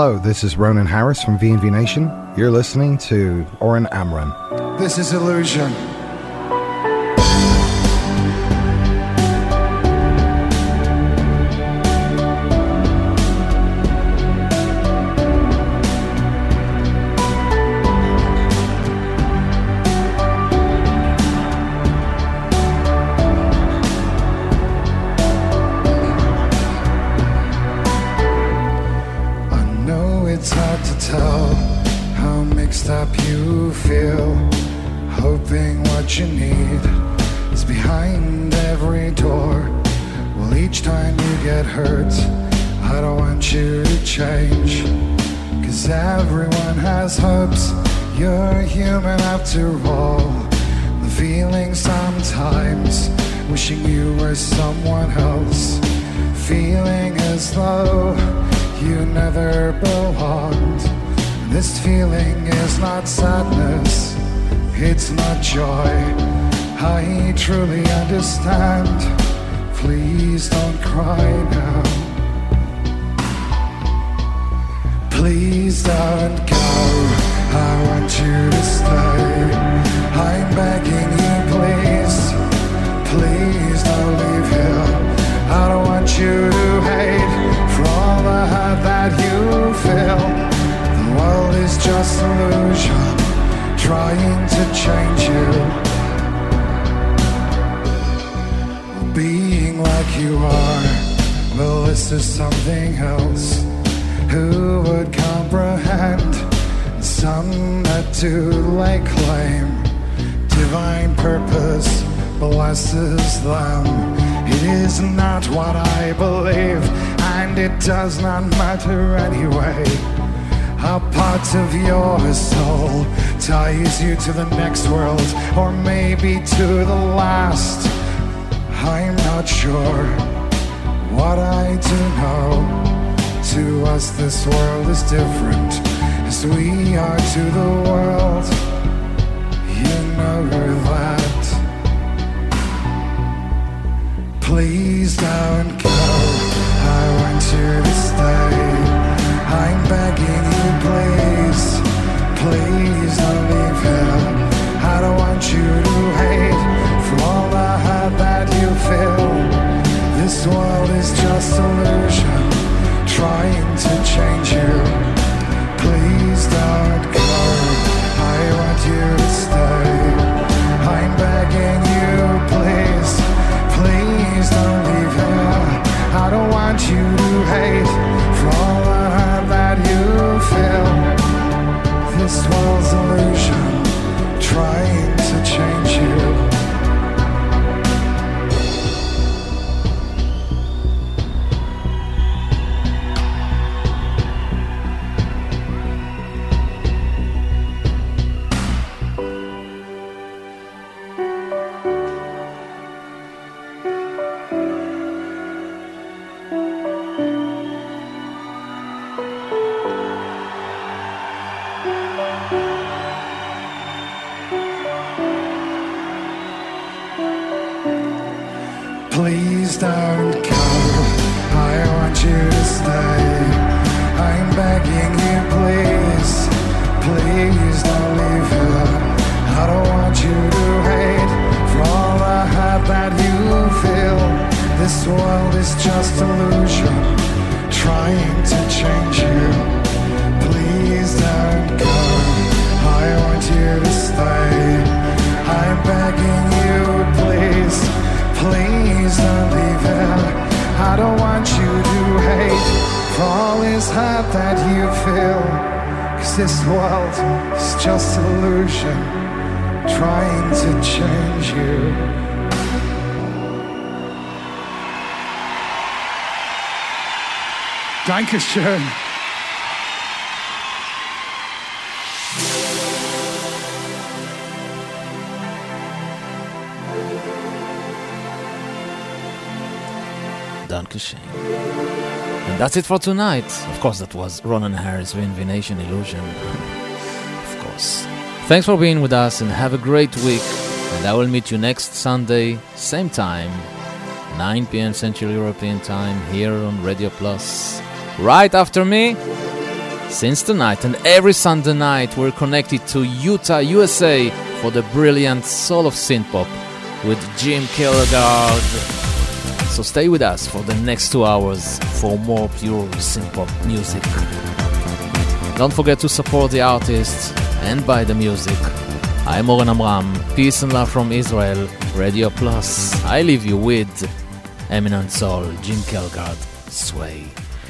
Hello, this is Ronan Harris from VNV Nation. You're listening to Oren Amram. This is Illusion. different as we are to the world. Dankeschön. Dankeschön. And that's it for tonight. Of course, that was Ronan Harris, VNV Nation Illusion. of course. Thanks for being with us and have a great week. And I will meet you next Sunday, same time, 9 p.m. Central European Time, here on Radio Plus right after me since tonight and every Sunday night we're connected to Utah, USA for the brilliant soul of synth pop with Jim Kilgard. So stay with us for the next two hours for more pure synth pop music. Don't forget to support the artists and buy the music. I'm Oren Amram, peace and love from Israel, Radio Plus. I leave you with Eminent Soul, Jim Kelgard, Sway.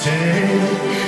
take.